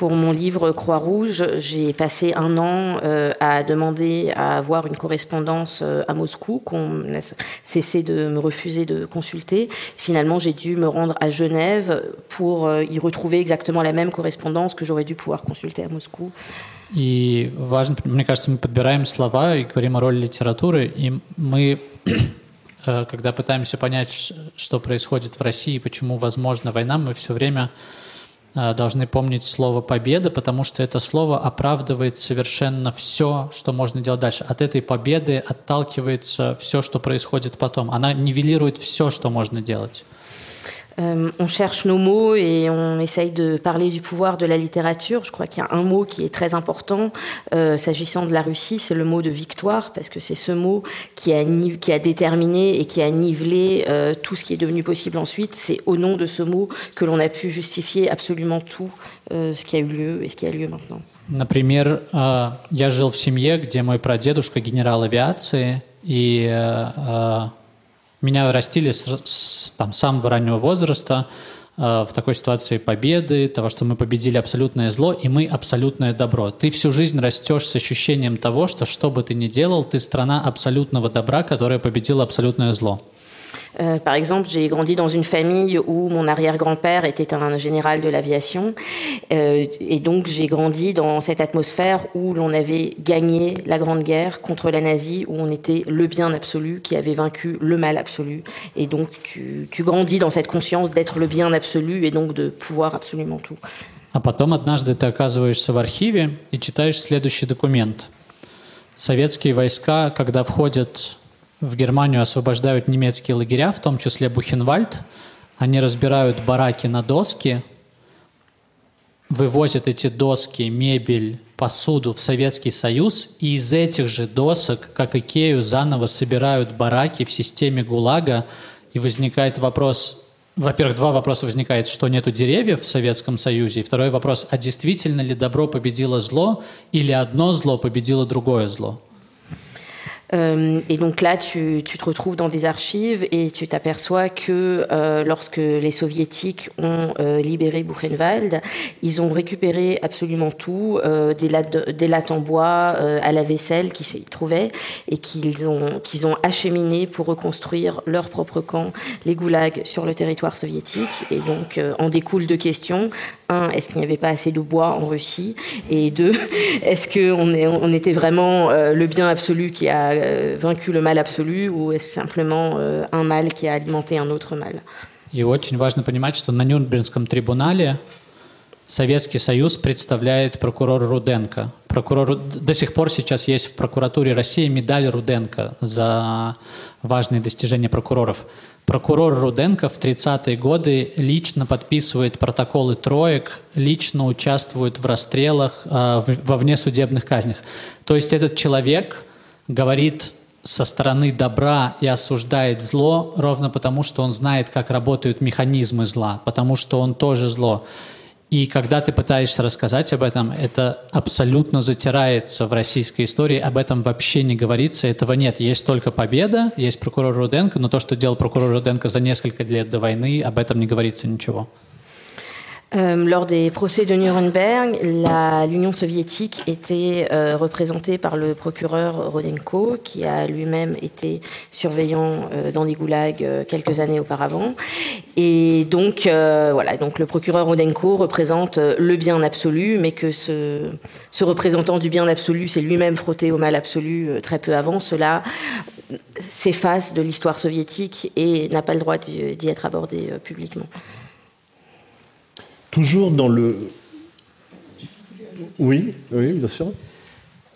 Pour mon livre Croix-Rouge, j'ai passé un an euh, à demander à avoir une correspondance euh, à Moscou, qu'on a cessé de me refuser de consulter. Finalement, j'ai dû me rendre à Genève pour euh, y retrouver exactement la même correspondance que j'aurais dû pouvoir consulter à Moscou. И важно, мне кажется, мы подбираем слова и говорим о роли литературы, и мы, когда пытаемся понять, что происходит в России, почему возможна война, мы все время Э, должны помнить слово «победа», потому что это слово оправдывает совершенно все, что можно делать дальше. От этой победы отталкивается все, что происходит потом. Она нивелирует все, что можно делать. Euh, on cherche nos mots et on essaye de parler du pouvoir de la littérature. Je crois qu'il y a un mot qui est très important euh, s'agissant de la Russie, c'est le mot de victoire, parce que c'est ce mot qui a, qui a déterminé et qui a nivelé euh, tout ce qui est devenu possible ensuite. C'est au nom de ce mot que l'on a pu justifier absolument tout ce qui a eu lieu et ce qui a lieu maintenant. Например, я жил в семье, где мой прадедушка генерал авиации, и Меня растили с, с там, самого раннего возраста э, в такой ситуации победы, того, что мы победили абсолютное зло, и мы абсолютное добро. Ты всю жизнь растешь с ощущением того, что что бы ты ни делал, ты страна абсолютного добра, которая победила абсолютное зло. Euh, par exemple, j'ai grandi dans une famille où mon arrière-grand-père était un général de l'aviation. Euh, et donc, j'ai grandi dans cette atmosphère où l'on avait gagné la Grande Guerre contre la nazie, où on était le bien absolu qui avait vaincu le mal absolu. Et donc, tu, tu grandis dans cette conscience d'être le bien absolu et donc de pouvoir absolument tout. А потом однажды ты оказываешься в архиве и читаешь следующий документ. Советские войска, когда входят в Германию освобождают немецкие лагеря, в том числе Бухенвальд, они разбирают бараки на доски, вывозят эти доски, мебель, посуду в Советский Союз, и из этих же досок, как Икею, заново собирают бараки в системе ГУЛАГа, и возникает вопрос, во-первых, два вопроса возникает, что нету деревьев в Советском Союзе, и второй вопрос, а действительно ли добро победило зло, или одно зло победило другое зло? Euh, et donc là, tu, tu, te retrouves dans des archives et tu t'aperçois que euh, lorsque les soviétiques ont euh, libéré Buchenwald, ils ont récupéré absolument tout, euh, des, lattes des lattes en bois euh, à la vaisselle qui s'y trouvaient et qu'ils ont, qu'ils ont acheminé pour reconstruire leur propre camp, les goulags, sur le territoire soviétique. Et donc euh, en découle deux questions Un, est-ce qu'il n'y avait pas assez de bois en Russie Et deux, est-ce qu'on on était vraiment le bien absolu qui a Euh, vaincu le mal absolu ou est-ce simplement euh, un mal qui a alimenté un autre mal. И очень важно понимать, что на Нюрнбергском трибунале Советский Союз представляет прокурор Руденко. Прокурор, до сих пор сейчас есть в прокуратуре России медаль Руденко за важные достижения прокуроров. Прокурор Руденко в 30-е годы лично подписывает протоколы троек, лично участвует в расстрелах, э, во внесудебных казнях. То есть этот человек говорит со стороны добра и осуждает зло ровно потому, что он знает, как работают механизмы зла, потому что он тоже зло. И когда ты пытаешься рассказать об этом, это абсолютно затирается в российской истории, об этом вообще не говорится, этого нет. Есть только победа, есть прокурор Руденко, но то, что делал прокурор Руденко за несколько лет до войны, об этом не говорится ничего. Euh, lors des procès de Nuremberg, l'Union soviétique était euh, représentée par le procureur Rodenko, qui a lui-même été surveillant euh, dans des goulags quelques années auparavant. Et donc, voilà, le procureur Rodenko représente le bien absolu, mais que ce représentant du bien absolu s'est lui-même frotté au mal absolu très peu avant. Cela s'efface de l'histoire soviétique et n'a pas le droit d'y être abordé publiquement. Toujours dans le. Oui, oui, bien sûr.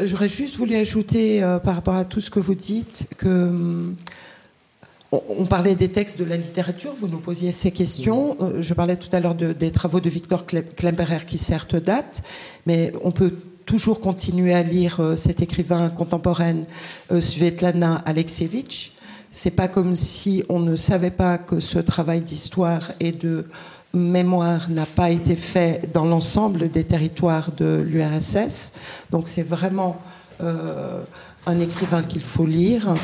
J'aurais juste voulu ajouter euh, par rapport à tout ce que vous dites que hum, on, parlait des textes de la littérature, vous nous posiez ces questions. Euh, je parlais tout à l'heure des travaux de Victor Klemperer qui certes datent, mais on peut toujours continuer à lire euh, cet écrivain contemporaine Svetlana Alexievitch. C'est pas comme si on ne savait pas que ce travail d'histoire et de mémoire n'a pas été fait dans l'ensemble des territoires de l'URSS. Donc c'est vraiment euh, un écrivain qu'il faut lire.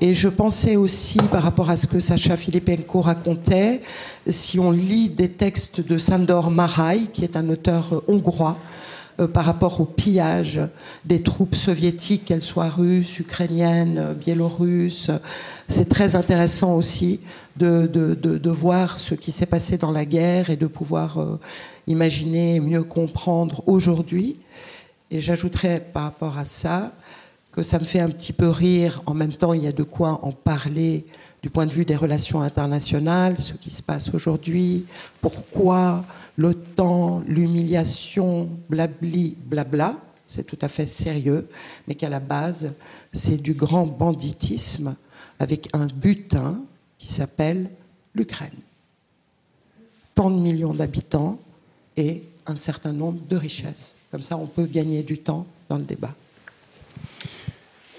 Et je pensais aussi, par rapport à ce que Sacha Filipenko racontait, si on lit des textes de Sandor Marai, qui est un auteur hongrois, euh, par rapport au pillage des troupes soviétiques, qu'elles soient russes, ukrainiennes, biélorusses. C'est très intéressant aussi de, de, voir ce qui s'est passé dans la guerre et de pouvoir euh, imaginer mieux comprendre aujourd'hui. Et j'ajouterais par rapport à ça que ça me fait un petit peu rire. En même temps, il y a de quoi en parler du point de vue des relations internationales, ce qui se passe aujourd'hui, pourquoi l'OTAN, l'humiliation, blabli, blabla, c'est tout à fait sérieux, mais qu'à la base, c'est du grand banditisme avec un butin qui s'appelle l'Ukraine. Tant de millions d'habitants et un certain nombre de richesses. Comme ça, on peut gagner du temps dans le débat.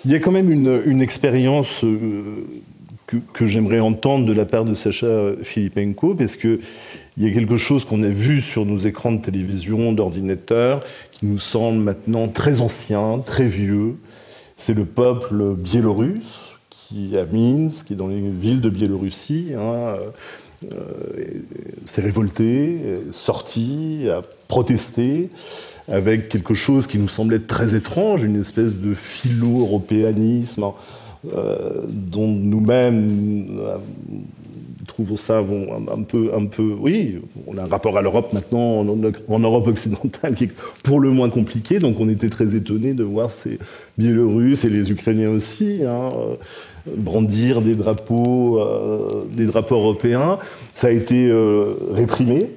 Il y a quand même une, expérience euh, que, j'aimerais entendre de la part de Sacha Filipenko, parce que il y a quelque chose qu'on a vu sur nos écrans de télévision, d'ordinateur, qui nous semble maintenant très ancien, très vieux. C'est le peuple biélorusse qui, à Minsk, qui est dans les villes de Biélorussie, hein, euh, s'est révolté, sorti, a protesté avec quelque chose qui nous semblait très étrange, une espèce de philo-européanisme euh, dont nous-mêmes trouvons ça un, peu, un peu. Oui, on a un rapport à l'Europe maintenant, en, Europe occidentale, qui est pour le moins compliqué. Donc on était très étonnés de voir ces Biélorusses et les Ukrainiens aussi hein, brandir des drapeaux, euh, des drapeaux européens. Ça a été euh, réprimé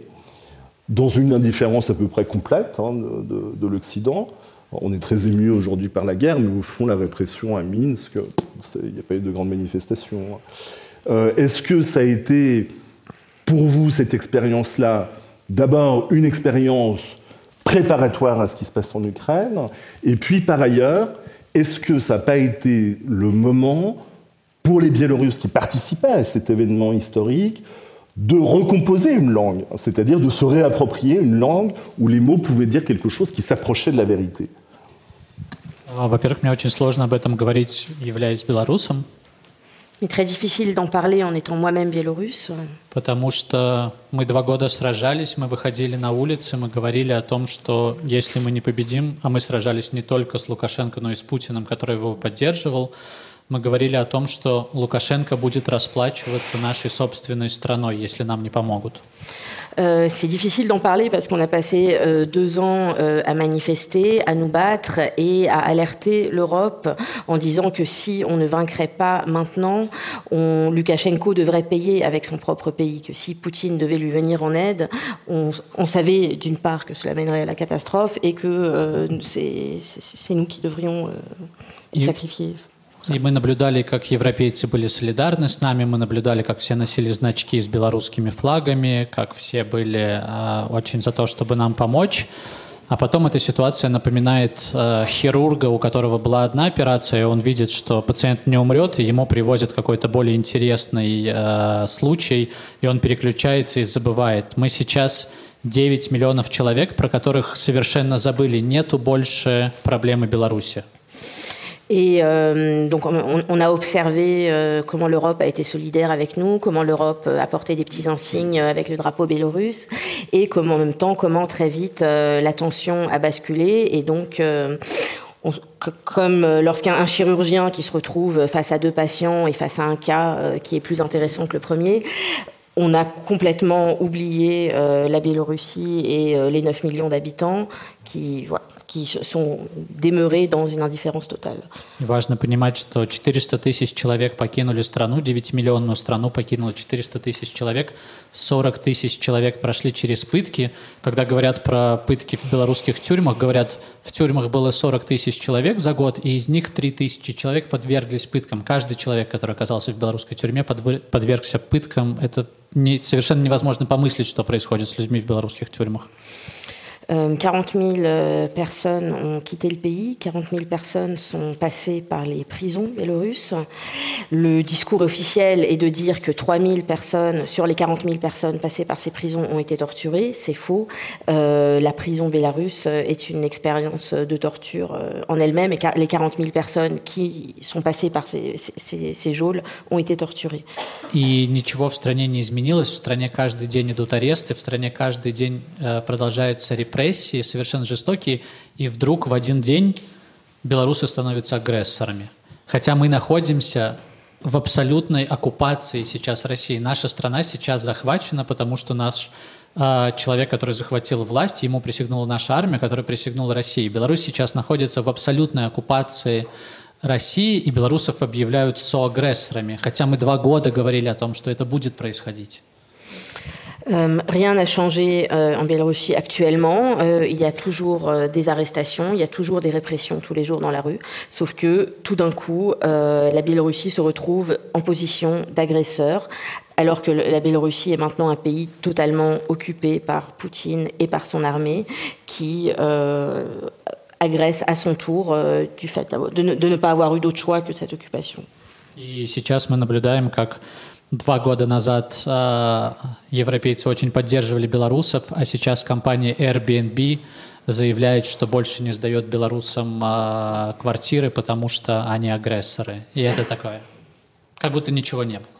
dans une indifférence à peu près complète hein, de, l'Occident. On est très ému aujourd'hui par la guerre, mais au fond, la répression à Minsk, il n'y a pas eu de grandes manifestations. Euh, est-ce que ça a été pour vous cette expérience-là, d'abord une expérience préparatoire à ce qui se passe en Ukraine, et puis par ailleurs, est-ce que ça n'a pas été le moment pour les Biélorusses qui participaient à cet événement historique de recomposer une langue, c'est-à-dire de se réapproprier une langue où les mots pouvaient dire quelque chose qui s'approchait de la vérité? Во-первых, мне очень сложно об этом говорить, являясь белорусом. Mais très difficile d'en parler en étant moi-même biélorusse. Потому что мы два года сражались, мы выходили на улицы, мы говорили о том, что если мы не победим, а мы сражались не только с Лукашенко, но и с Путиным, который его поддерживал, мы говорили о том, что Лукашенко будет расплачиваться нашей собственной страной, если нам не помогут. Euh, c'est difficile d'en parler parce qu'on a passé euh, deux ans euh, à manifester, à nous battre et à alerter l'Europe en disant que si on ne vaincrait pas maintenant, on, Lukashenko devrait payer avec son propre pays, que si Poutine devait lui venir en aide, on, on savait d'une part que cela mènerait à la catastrophe et que c'est nous qui devrions sacrifier. И мы наблюдали, как европейцы были солидарны с нами, мы наблюдали, как все носили значки с белорусскими флагами, как все были э, очень за то, чтобы нам помочь. А потом эта ситуация напоминает э, хирурга, у которого была одна операция, и он видит, что пациент не умрет, и ему привозят какой-то более интересный э, случай, и он переключается и забывает. Мы сейчас 9 миллионов человек, про которых совершенно забыли. Нету больше проблемы Беларуси. Et euh, donc on, a observé euh, comment l'Europe a été solidaire avec nous, comment l'Europe euh, a porté des petits insignes avec le drapeau bélorusse, et comment en même temps comment très vite la tension a basculé. Et donc on, comme lorsqu'un chirurgien qui se retrouve face à deux patients et face à un cas qui est plus intéressant que le premier, on a complètement oublié la Biélorussie et les 9 millions d'habitants qui, voilà, qui sont demeurés dans une indifférence totale. Важно понимать, что 400 тысяч человек покинули страну, 9-миллионную страну покинуло 400 тысяч человек, 40 тысяч человек прошли через пытки. Когда говорят про пытки в белорусских тюрьмах, говорят, в тюрьмах было 40 тысяч человек за год, и из них 3 тысячи человек подверглись пыткам. Каждый человек, который оказался в белорусской тюрьме, подвергся пыткам. Это не, совершенно невозможно помыслить, что происходит с людьми в белорусских тюрьмах. 40 euh, 000 euh, personnes ont quitté le pays, 40 000 personnes sont passées par les prisons biélorusses. Le discours officiel est de dire que 3 000 personnes, sur les 40 000 personnes passées par ces prisons, ont été torturées. C'est faux. Euh, la prison bélarusse est une expérience de torture euh, en elle-même et les 40 000 personnes qui sont passées par ces, ces, ces geôles ont été torturées. И ничего в стране не изменилось. В стране каждый день идут аресты, в стране каждый день э, продолжается репрессия Репрессии, совершенно жестокие, и вдруг в один день белорусы становятся агрессорами. Хотя мы находимся в абсолютной оккупации сейчас России. Наша страна сейчас захвачена, потому что наш э, человек, который захватил власть, ему присягнула наша армия, которая присягнула России. Беларусь сейчас находится в абсолютной оккупации России, и белорусов объявляют соагрессорами. Хотя мы два года говорили о том, что это будет происходить. Euh, rien n'a changé euh, en Biélorussie actuellement. Euh, il y a toujours euh, des arrestations, il y a toujours des répressions tous les jours dans la rue. Sauf que tout d'un coup, euh, la Biélorussie se retrouve en position d'agresseur, alors que la Biélorussie est maintenant un pays totalement occupé par Poutine et par son armée, qui euh, agresse à son tour du fait de ne, de ne pas avoir eu d'autre choix que cette occupation. Et сейчас мы наблюдаем, как Два года назад э, европейцы очень поддерживали белорусов, а сейчас компания Airbnb заявляет, что больше не сдает белорусам э, квартиры, потому что они агрессоры. И это такое, как будто ничего не было.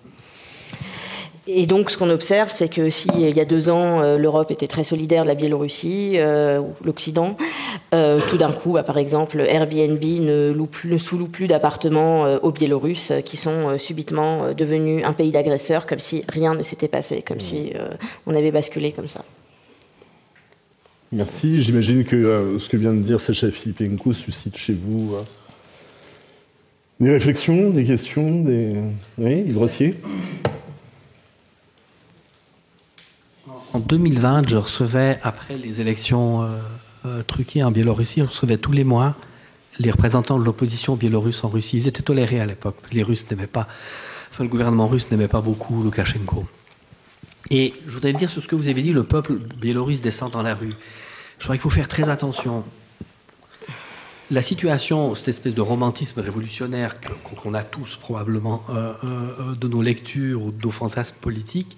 Et donc, ce qu'on observe, c'est que si il y a deux ans, euh, l'Europe était très solidaire de la Biélorussie, euh, l'Occident, euh, tout d'un coup, bah, par exemple, Airbnb ne, loue plus, ne sous-loue plus d'appartements euh, aux Biélorusses qui sont subitement devenus un pays d'agresseurs, comme si rien ne s'était passé, comme si on avait basculé comme ça. Merci. J'imagine que ce que vient de dire Sacha Filipenko suscite chez vous des réflexions, des questions, des... Oui, Yves Rossier En 2020, je recevais, après les élections euh, euh, truquées en Biélorussie, je recevais tous les mois les représentants de l'opposition biélorusse en Russie. Ils étaient tolérés à l'époque. Les Russes n'aimaient pas, enfin, le gouvernement russe n'aimait pas beaucoup Loukachenko. Et je voudrais dire sur ce que vous avez dit, le peuple biélorusse descend dans la rue. Je crois qu'il faut faire très attention. La situation, cette espèce de romantisme révolutionnaire qu'on a tous probablement euh, de nos lectures ou de nos fantasmes politiques,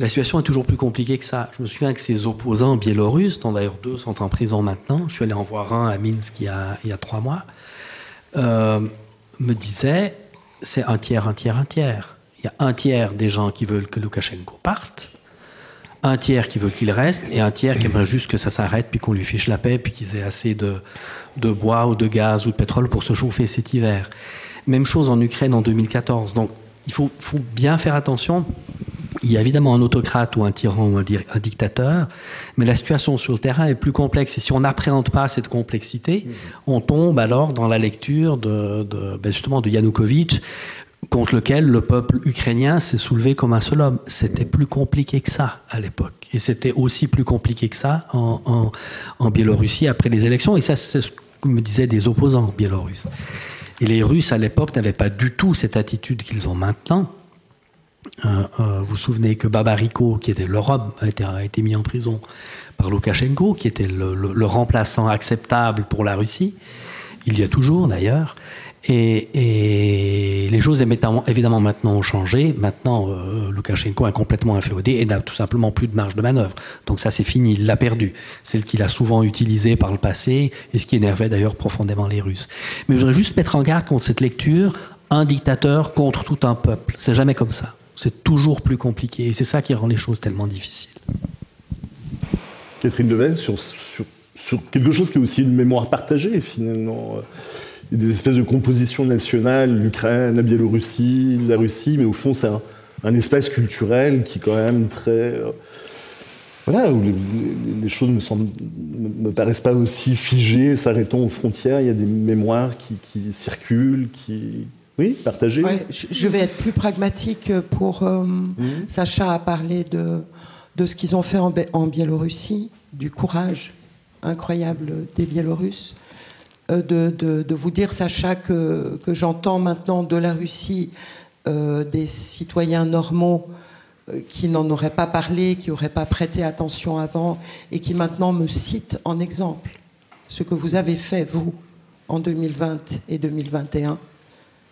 la situation est toujours plus compliquée que ça. Je me souviens que ces opposants biélorusses, dont d'ailleurs deux sont en prison maintenant, je suis allé en voir un à Minsk il y a, trois mois, euh, me disaient c'est un tiers, un tiers, un tiers. Il y a un tiers des gens qui veulent que Loukachenko parte, un tiers qui veulent qu'il reste, et un tiers qui aimerait juste que ça s'arrête, puis qu'on lui fiche la paix, puis qu'ils aient assez de, de bois ou de gaz ou de pétrole pour se chauffer cet hiver. Même chose en Ukraine en 2014. Donc il faut bien faire attention. Il y a évidemment un autocrate ou un tyran ou un, dictateur, mais la situation sur le terrain est plus complexe. Et si on n'appréhende pas cette complexité, on tombe alors dans la lecture de, de ben justement de Yanukovych, contre lequel le peuple ukrainien s'est soulevé comme un seul homme. C'était plus compliqué que ça à l'époque. Et c'était aussi plus compliqué que ça en, en, Biélorussie après les élections. Et ça, c'est ce que me disaient des opposants biélorusses. Et les Russes, à l'époque, n'avaient pas du tout cette attitude qu'ils ont maintenant. Euh, euh, vous vous souvenez que Babariko, qui était leur homme, a été, mis en prison par Loukachenko, qui était le remplaçant acceptable pour la Russie. Il y a toujours, d'ailleurs. Et, les choses évidemment maintenant ont changé. Maintenant, euh, Loukachenko est complètement inféodé et n'a tout simplement plus de marge de manœuvre. Donc ça, c'est fini. Il l'a perdu. Celle qu'il a souvent utilisée par le passé et ce qui énervait d'ailleurs profondément les Russes. Mais je voudrais juste mettre en garde contre cette lecture un dictateur contre tout un peuple. C'est jamais comme ça. C'est toujours plus compliqué. Et c'est ça qui rend les choses tellement difficiles. Catherine Devez, sur, quelque chose qui est aussi une mémoire partagée finalement des espèces de compositions nationales, l'Ukraine, la Biélorussie, la Russie, mais au fond, c'est un, espace culturel qui est quand même très. Euh, voilà, où les, choses ne me, me, paraissent pas aussi figées, s'arrêtant aux frontières. Il y a des mémoires qui, circulent, qui. Oui, je vais être plus pragmatique pour. Euh, mhm. Sacha a parlé de, de ce qu'ils ont fait en, en Biélorussie, du courage incroyable des Biélorusses. Euh, de, vous dire, Sacha, que, que j'entends maintenant de la Russie euh, des citoyens normaux euh, qui n'en auraient pas parlé, qui n'auraient pas prêté attention avant, et qui maintenant me citent en exemple ce que vous avez fait, vous, en 2020 et 2021.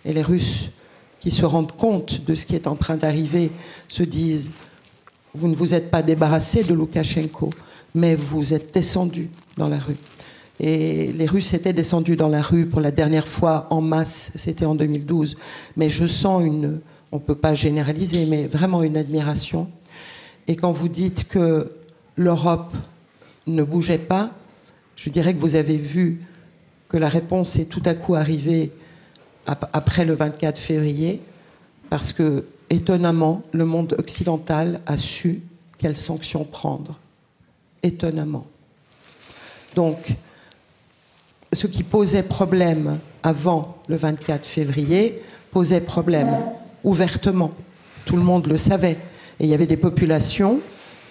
Et les Russes qui se rendent compte de ce qui est en train d'arriver se disent, vous ne vous êtes pas débarrassé de Loukachenko, mais vous êtes descendu dans la rue. Et les Russes étaient descendus dans la rue pour la dernière fois en masse, c'était en 2012. Mais je sens une, on ne peut pas généraliser, mais vraiment une admiration. Et quand vous dites que l'Europe ne bougeait pas, je dirais que vous avez vu que la réponse est tout à coup arrivée après le 24 février, parce que, étonnamment, le monde occidental a su quelles sanctions prendre. Étonnamment. Donc, ce qui posait problème avant le 24 février posait problème ouvertement. Tout le monde le savait. Et il y avait des populations,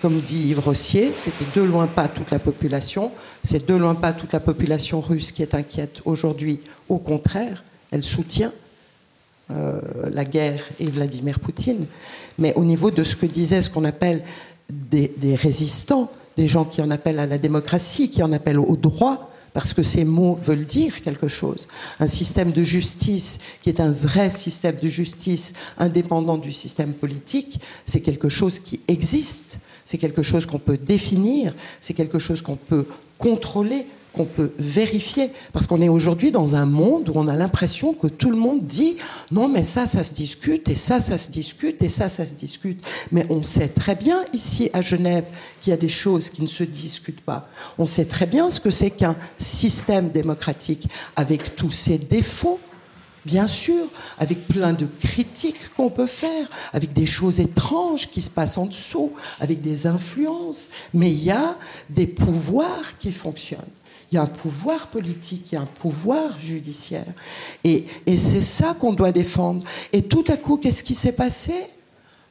comme dit Yves Rossier, c'était de loin pas toute la population, c'est de loin pas toute la population russe qui est inquiète aujourd'hui. Au contraire, elle soutient euh, la guerre et Vladimir Poutine. Mais au niveau de ce que disait ce qu'on appelle des, des, résistants, des gens qui en appellent à la démocratie, qui en appellent au droit, parce que ces mots veulent dire quelque chose. Un système de justice qui est un vrai système de justice indépendant du système politique, c'est quelque chose qui existe, c'est quelque chose qu'on peut définir, c'est quelque chose qu'on peut contrôler, qu'on peut vérifier. Parce qu'on est aujourd'hui dans un monde où on a l'impression que tout le monde dit non, mais ça, ça se discute, et ça, ça se discute, et ça, ça se discute. Mais on sait très bien ici à Genève qu'il y a des choses qui ne se discutent pas. On sait très bien ce que c'est qu'un système démocratique avec tous ses défauts bien sûr, avec plein de critiques qu'on peut faire, avec des choses étranges qui se passent en dessous, avec des influences, mais il y a des pouvoirs qui fonctionnent. Il y a un pouvoir politique, il y a un pouvoir judiciaire. Et, c'est ça qu'on doit défendre. Et tout à coup, qu'est-ce qui s'est passé?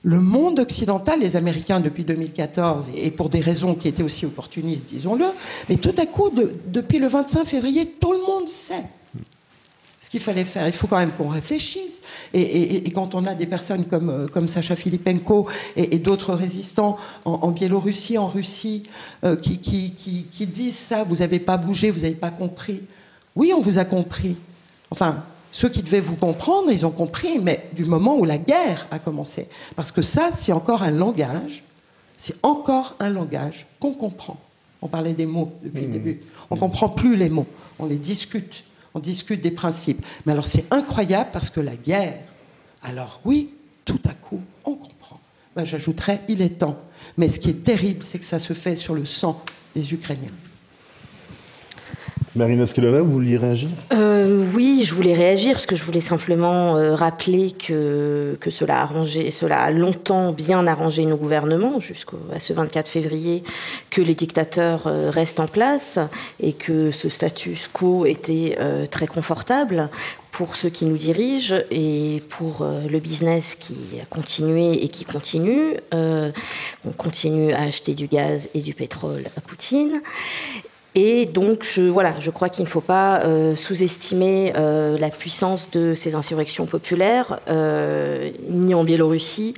Le monde occidental, les Américains depuis 2014, et pour des raisons qui étaient aussi opportunistes, disons-le, mais tout à coup, depuis le 25 février, tout le monde sait ce qu'il fallait faire. Il faut quand même qu'on réfléchisse. Et, quand on a des personnes comme, euh, comme Sacha Filipenko et, d'autres résistants en, Biélorussie, en Russie, euh, qui, qui, qui, disent ça, vous n'avez pas bougé, vous n'avez pas compris. Oui, on vous a compris. Enfin, ceux qui devaient vous comprendre, ils ont compris, mais du moment où la guerre a commencé. Parce que ça, c'est encore un langage, c'est encore un langage qu'on comprend. On parlait des mots depuis le mmh. début. On ne comprend plus les mots, on les discute on discute des principes. Mais alors c'est incroyable parce que la guerre, alors oui, tout à coup, on comprend. Ben, J'ajouterais, il est temps. Mais ce qui est terrible, c'est que ça se fait sur le sang des Ukrainiens. Marina Skelova, vous vouliez réagir? Euh, Oui, je voulais réagir parce que je voulais simplement euh, rappeler que, que cela, a arrangé, cela a longtemps bien arrangé nos gouvernements jusqu'à ce 24 février, que les dictateurs euh, restent en place et que ce status quo était très confortable pour ceux qui nous dirigent et pour le business qui a continué et qui continue. on continue à acheter du gaz et du pétrole à Poutine. Et donc, je, voilà, je crois qu'il ne faut pas euh, sous-estimer euh, la puissance de ces insurrections populaires, euh, ni en Biélorussie,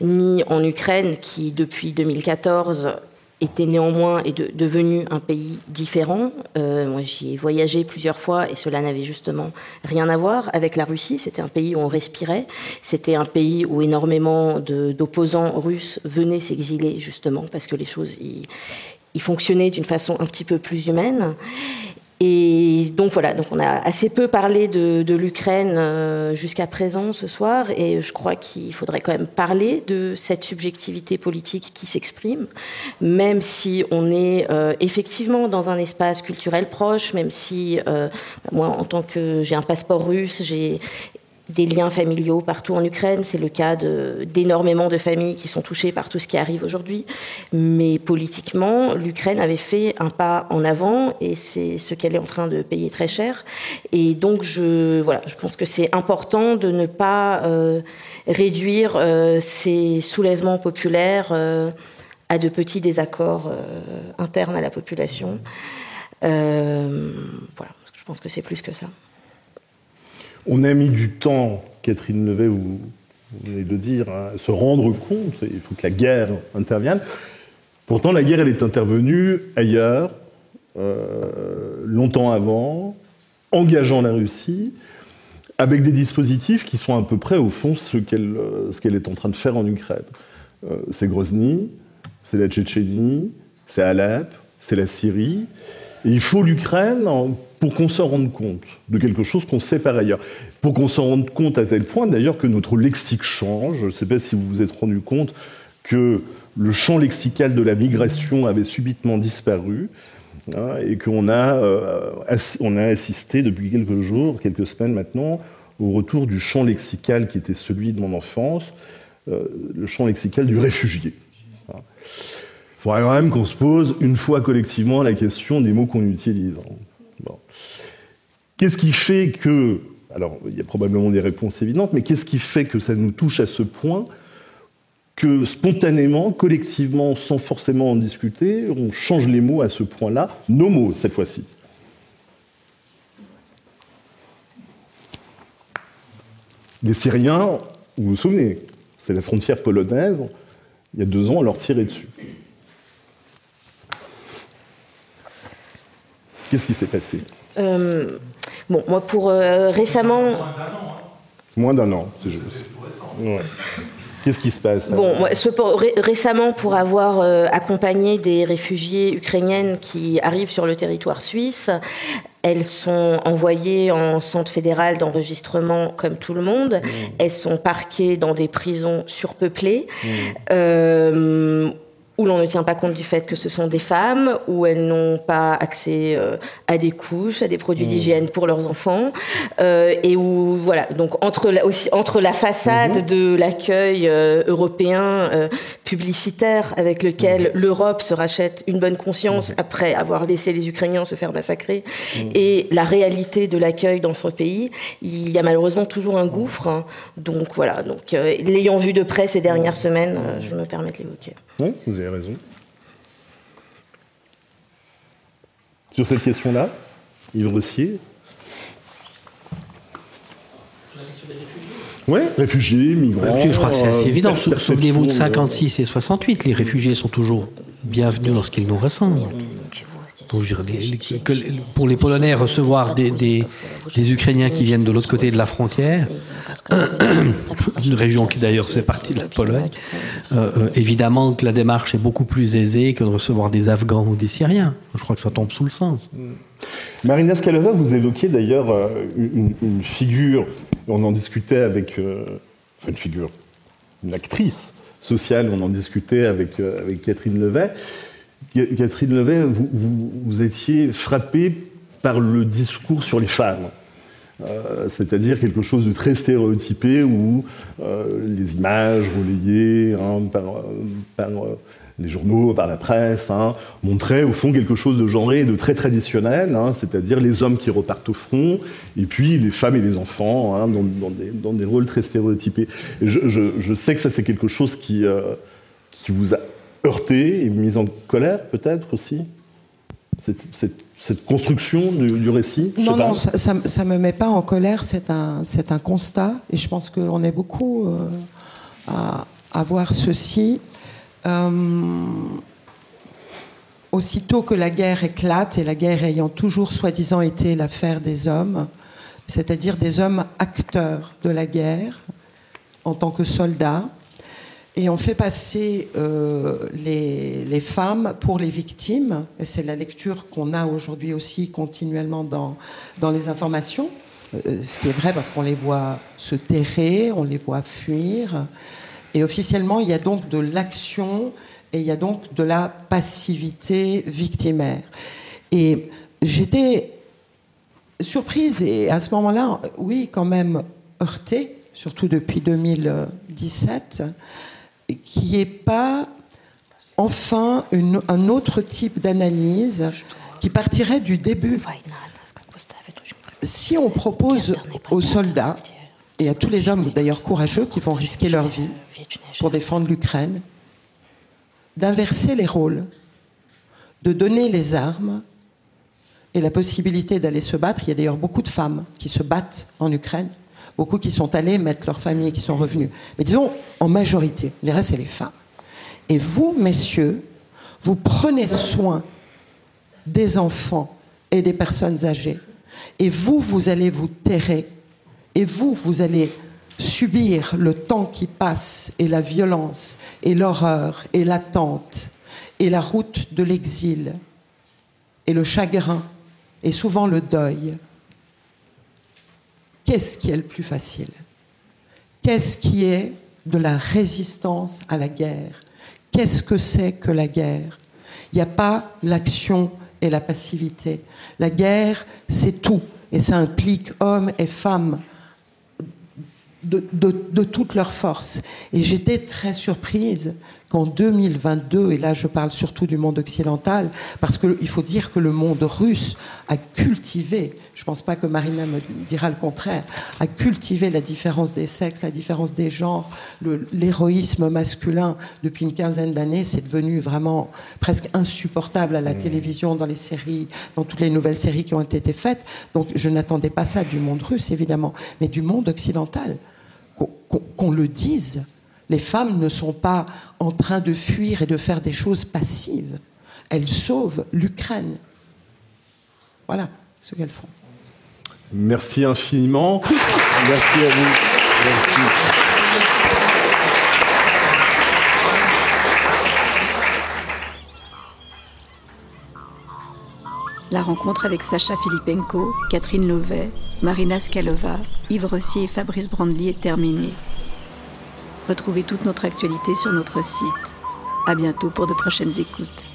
ni en Ukraine, qui depuis 2014 était néanmoins et devenu un pays différent. moi, j'y ai voyagé plusieurs fois et cela n'avait justement rien à voir avec la Russie. C'était un pays où on respirait. C'était un pays où énormément d'opposants russes venaient s'exiler justement parce que les choses il fonctionnait d'une façon un petit peu plus humaine. Et donc voilà, donc on a assez peu parlé de, l'Ukraine euh, jusqu'à présent ce soir, et je crois qu'il faudrait quand même parler de cette subjectivité politique qui s'exprime, même si on est euh, effectivement dans un espace culturel proche, même si euh, moi en tant que j'ai un passeport russe, j'ai des liens familiaux partout en Ukraine. C'est le cas d'énormément de, familles qui sont touchées par tout ce qui arrive aujourd'hui. Mais politiquement, l'Ukraine avait fait un pas en avant et c'est ce qu'elle est en train de payer très cher. Et donc, je, voilà, je pense que c'est important de ne pas euh, réduire euh, ces soulèvements populaires euh, à de petits désaccords internes à la population. voilà, je pense que c'est plus que ça. On a mis du temps, Catherine Levet, vous, venez de dire, à se rendre compte, il faut que la guerre intervienne. Pourtant, la guerre, elle est intervenue ailleurs, euh, longtemps avant, engageant la Russie, avec des dispositifs qui sont à peu près, au fond, ce qu'elle qu'elle est en train de faire en Ukraine. Euh, c'est Grozny, c'est la Tchétchénie, c'est Alep, c'est la Syrie. Et il faut l'Ukraine pour qu'on s'en rende compte de quelque chose qu'on sait par ailleurs. Pour qu'on s'en rende compte à tel point d'ailleurs que notre lexique change. Je ne sais pas si vous vous êtes rendu compte que le champ lexical de la migration avait subitement disparu hein, et qu'on a, euh, on a assisté depuis quelques jours, quelques semaines maintenant, au retour du champ lexical qui était celui de mon enfance, euh, le champ lexical du réfugié. Il faudrait quand même qu'on se pose une fois collectivement la question des mots qu'on utilise. Qu'est-ce qui fait que, alors il y a probablement des réponses évidentes, mais qu'est-ce qui fait que ça nous touche à ce point que spontanément, collectivement, sans forcément en discuter, on change les mots à ce point-là, nos mots cette fois-ci? Les Syriens, vous vous souvenez, c'est la frontière polonaise, il y a deux ans, on leur tirait dessus. Qu'est-ce qui s'est passé euh, Bon, moi, pour euh, récemment. Moins d'un an, c'est juste. Qu'est-ce qui se passe Bon, moi, récemment, pour avoir euh, accompagné des réfugiés ukrainiennes qui arrivent sur le territoire suisse, elles sont envoyées en centre fédéral d'enregistrement comme tout le monde. Mmh. Elles sont parquées dans des prisons surpeuplées. Mmh. Euh, où l'on ne tient pas compte du fait que ce sont des femmes, où elles n'ont pas accès euh, à des couches, à des produits mmh. d'hygiène pour leurs enfants, euh, et où, voilà, donc entre la, aussi, entre la façade mmh. de l'accueil euh, européen publicitaire avec lequel mmh. l'Europe se rachète une bonne conscience après avoir laissé les Ukrainiens se faire massacrer, et la réalité de l'accueil dans son pays, il y a malheureusement toujours un gouffre. Hein. donc voilà, donc l'ayant vu de près ces dernières semaines, je me permets de l'évoquer. Oui, vous avez raison. Sur cette question-là, Yves Rossier Oui, réfugiés, migrants. je crois que c'est assez évident. Souvenez-vous de 56 et 68, les réfugiés sont toujours bienvenus lorsqu'ils nous ressemblent pour les Polonais, recevoir des, Ukrainiens qui viennent de l'autre côté de la frontière, une région qui d'ailleurs fait partie de la Pologne, euh, euh, évidemment que la démarche est beaucoup plus aisée que de recevoir des Afghans ou des Syriens. Je crois que ça tombe sous le sens. Marina Skalova, vous évoquiez d'ailleurs euh, une, figure, on en discutait avec, enfin une figure, une actrice sociale, on en discutait avec, avec Catherine Levet. Catherine Levet, vous, étiez frappée par le discours sur les femmes. Euh, c'est-à-dire quelque chose de très stéréotypé où euh, les images relayées hein, par, euh, les journaux, par la presse, hein, montraient au fond quelque chose de genré et de très traditionnel, hein, c'est-à-dire les hommes qui repartent au front et puis les femmes et les enfants dans, des, rôles très stéréotypés. je, sais que ça c'est quelque chose qui, qui vous a heurté et mise en colère, peut-être aussi cette, construction du, récit Non, non, ça ne me met pas en colère, c'est un, un constat, et je pense qu'on est beaucoup euh, à, voir ceci. Euh, aussitôt que la guerre éclate, et la guerre ayant toujours soi-disant été l'affaire des hommes, c'est-à-dire des hommes acteurs de la guerre en tant que soldats, et on fait passer euh, les, femmes pour les victimes, c'est la lecture qu'on a aujourd'hui aussi continuellement dans, dans les informations, euh, ce qui est vrai parce qu'on les voit se terrer, on les voit fuir, et officiellement il y a donc de l'action et il y a donc de la passivité victimaire. Et j'étais surprise et à ce moment-là, oui, quand même heurtée, surtout depuis 2017 qui n'y ait pas enfin un autre type d'analyse qui partirait du début. Si on propose aux soldats et à tous les hommes d'ailleurs courageux qui vont risquer leur vie pour défendre l'Ukraine, d'inverser les rôles, de donner les armes et la possibilité d'aller se battre. Il y a d'ailleurs beaucoup de femmes qui se battent en Ukraine beaucoup qui sont allés mettre leur famille et qui sont revenus. Mais disons, en majorité, les restes, c'est les femmes. Et vous, messieurs, vous prenez soin des enfants et des personnes âgées. Et vous, vous allez vous terrer. Et vous, vous allez subir le temps qui passe et la violence et l'horreur et l'attente et la route de l'exil et le chagrin et souvent le deuil qu'est-ce qui est le plus facile? Qu'est-ce qui est de la résistance à la guerre? Qu'est-ce que c'est que la guerre? Il n'y a pas l'action et la passivité. La guerre, c'est tout. Et ça implique hommes et femmes de, de, toute leur force. Et j'étais très surprise qu'en 2022, et là je parle surtout du monde occidental, parce qu'il faut dire que le monde russe a cultivé, je ne pense pas que Marina me dira le contraire, a cultivé la différence des sexes, la différence des genres, l'héroïsme masculin depuis une quinzaine d'années, c'est devenu vraiment presque insupportable à la mmh. télévision, dans les séries, dans toutes les nouvelles séries qui ont été faites. Donc je n'attendais pas ça du monde russe, évidemment, mais du monde occidental. Qu'on le dise, les femmes ne sont pas en train de fuir et de faire des choses passives. Elles sauvent l'Ukraine. Voilà ce qu'elles font. Merci infiniment. Merci à vous. Merci. La rencontre avec Sacha Filipenko, Catherine Lovet, Marina Skalova, Yves Rossier et Fabrice Brandly est terminée. Retrouvez toute notre actualité sur notre site. À bientôt pour de prochaines écoutes.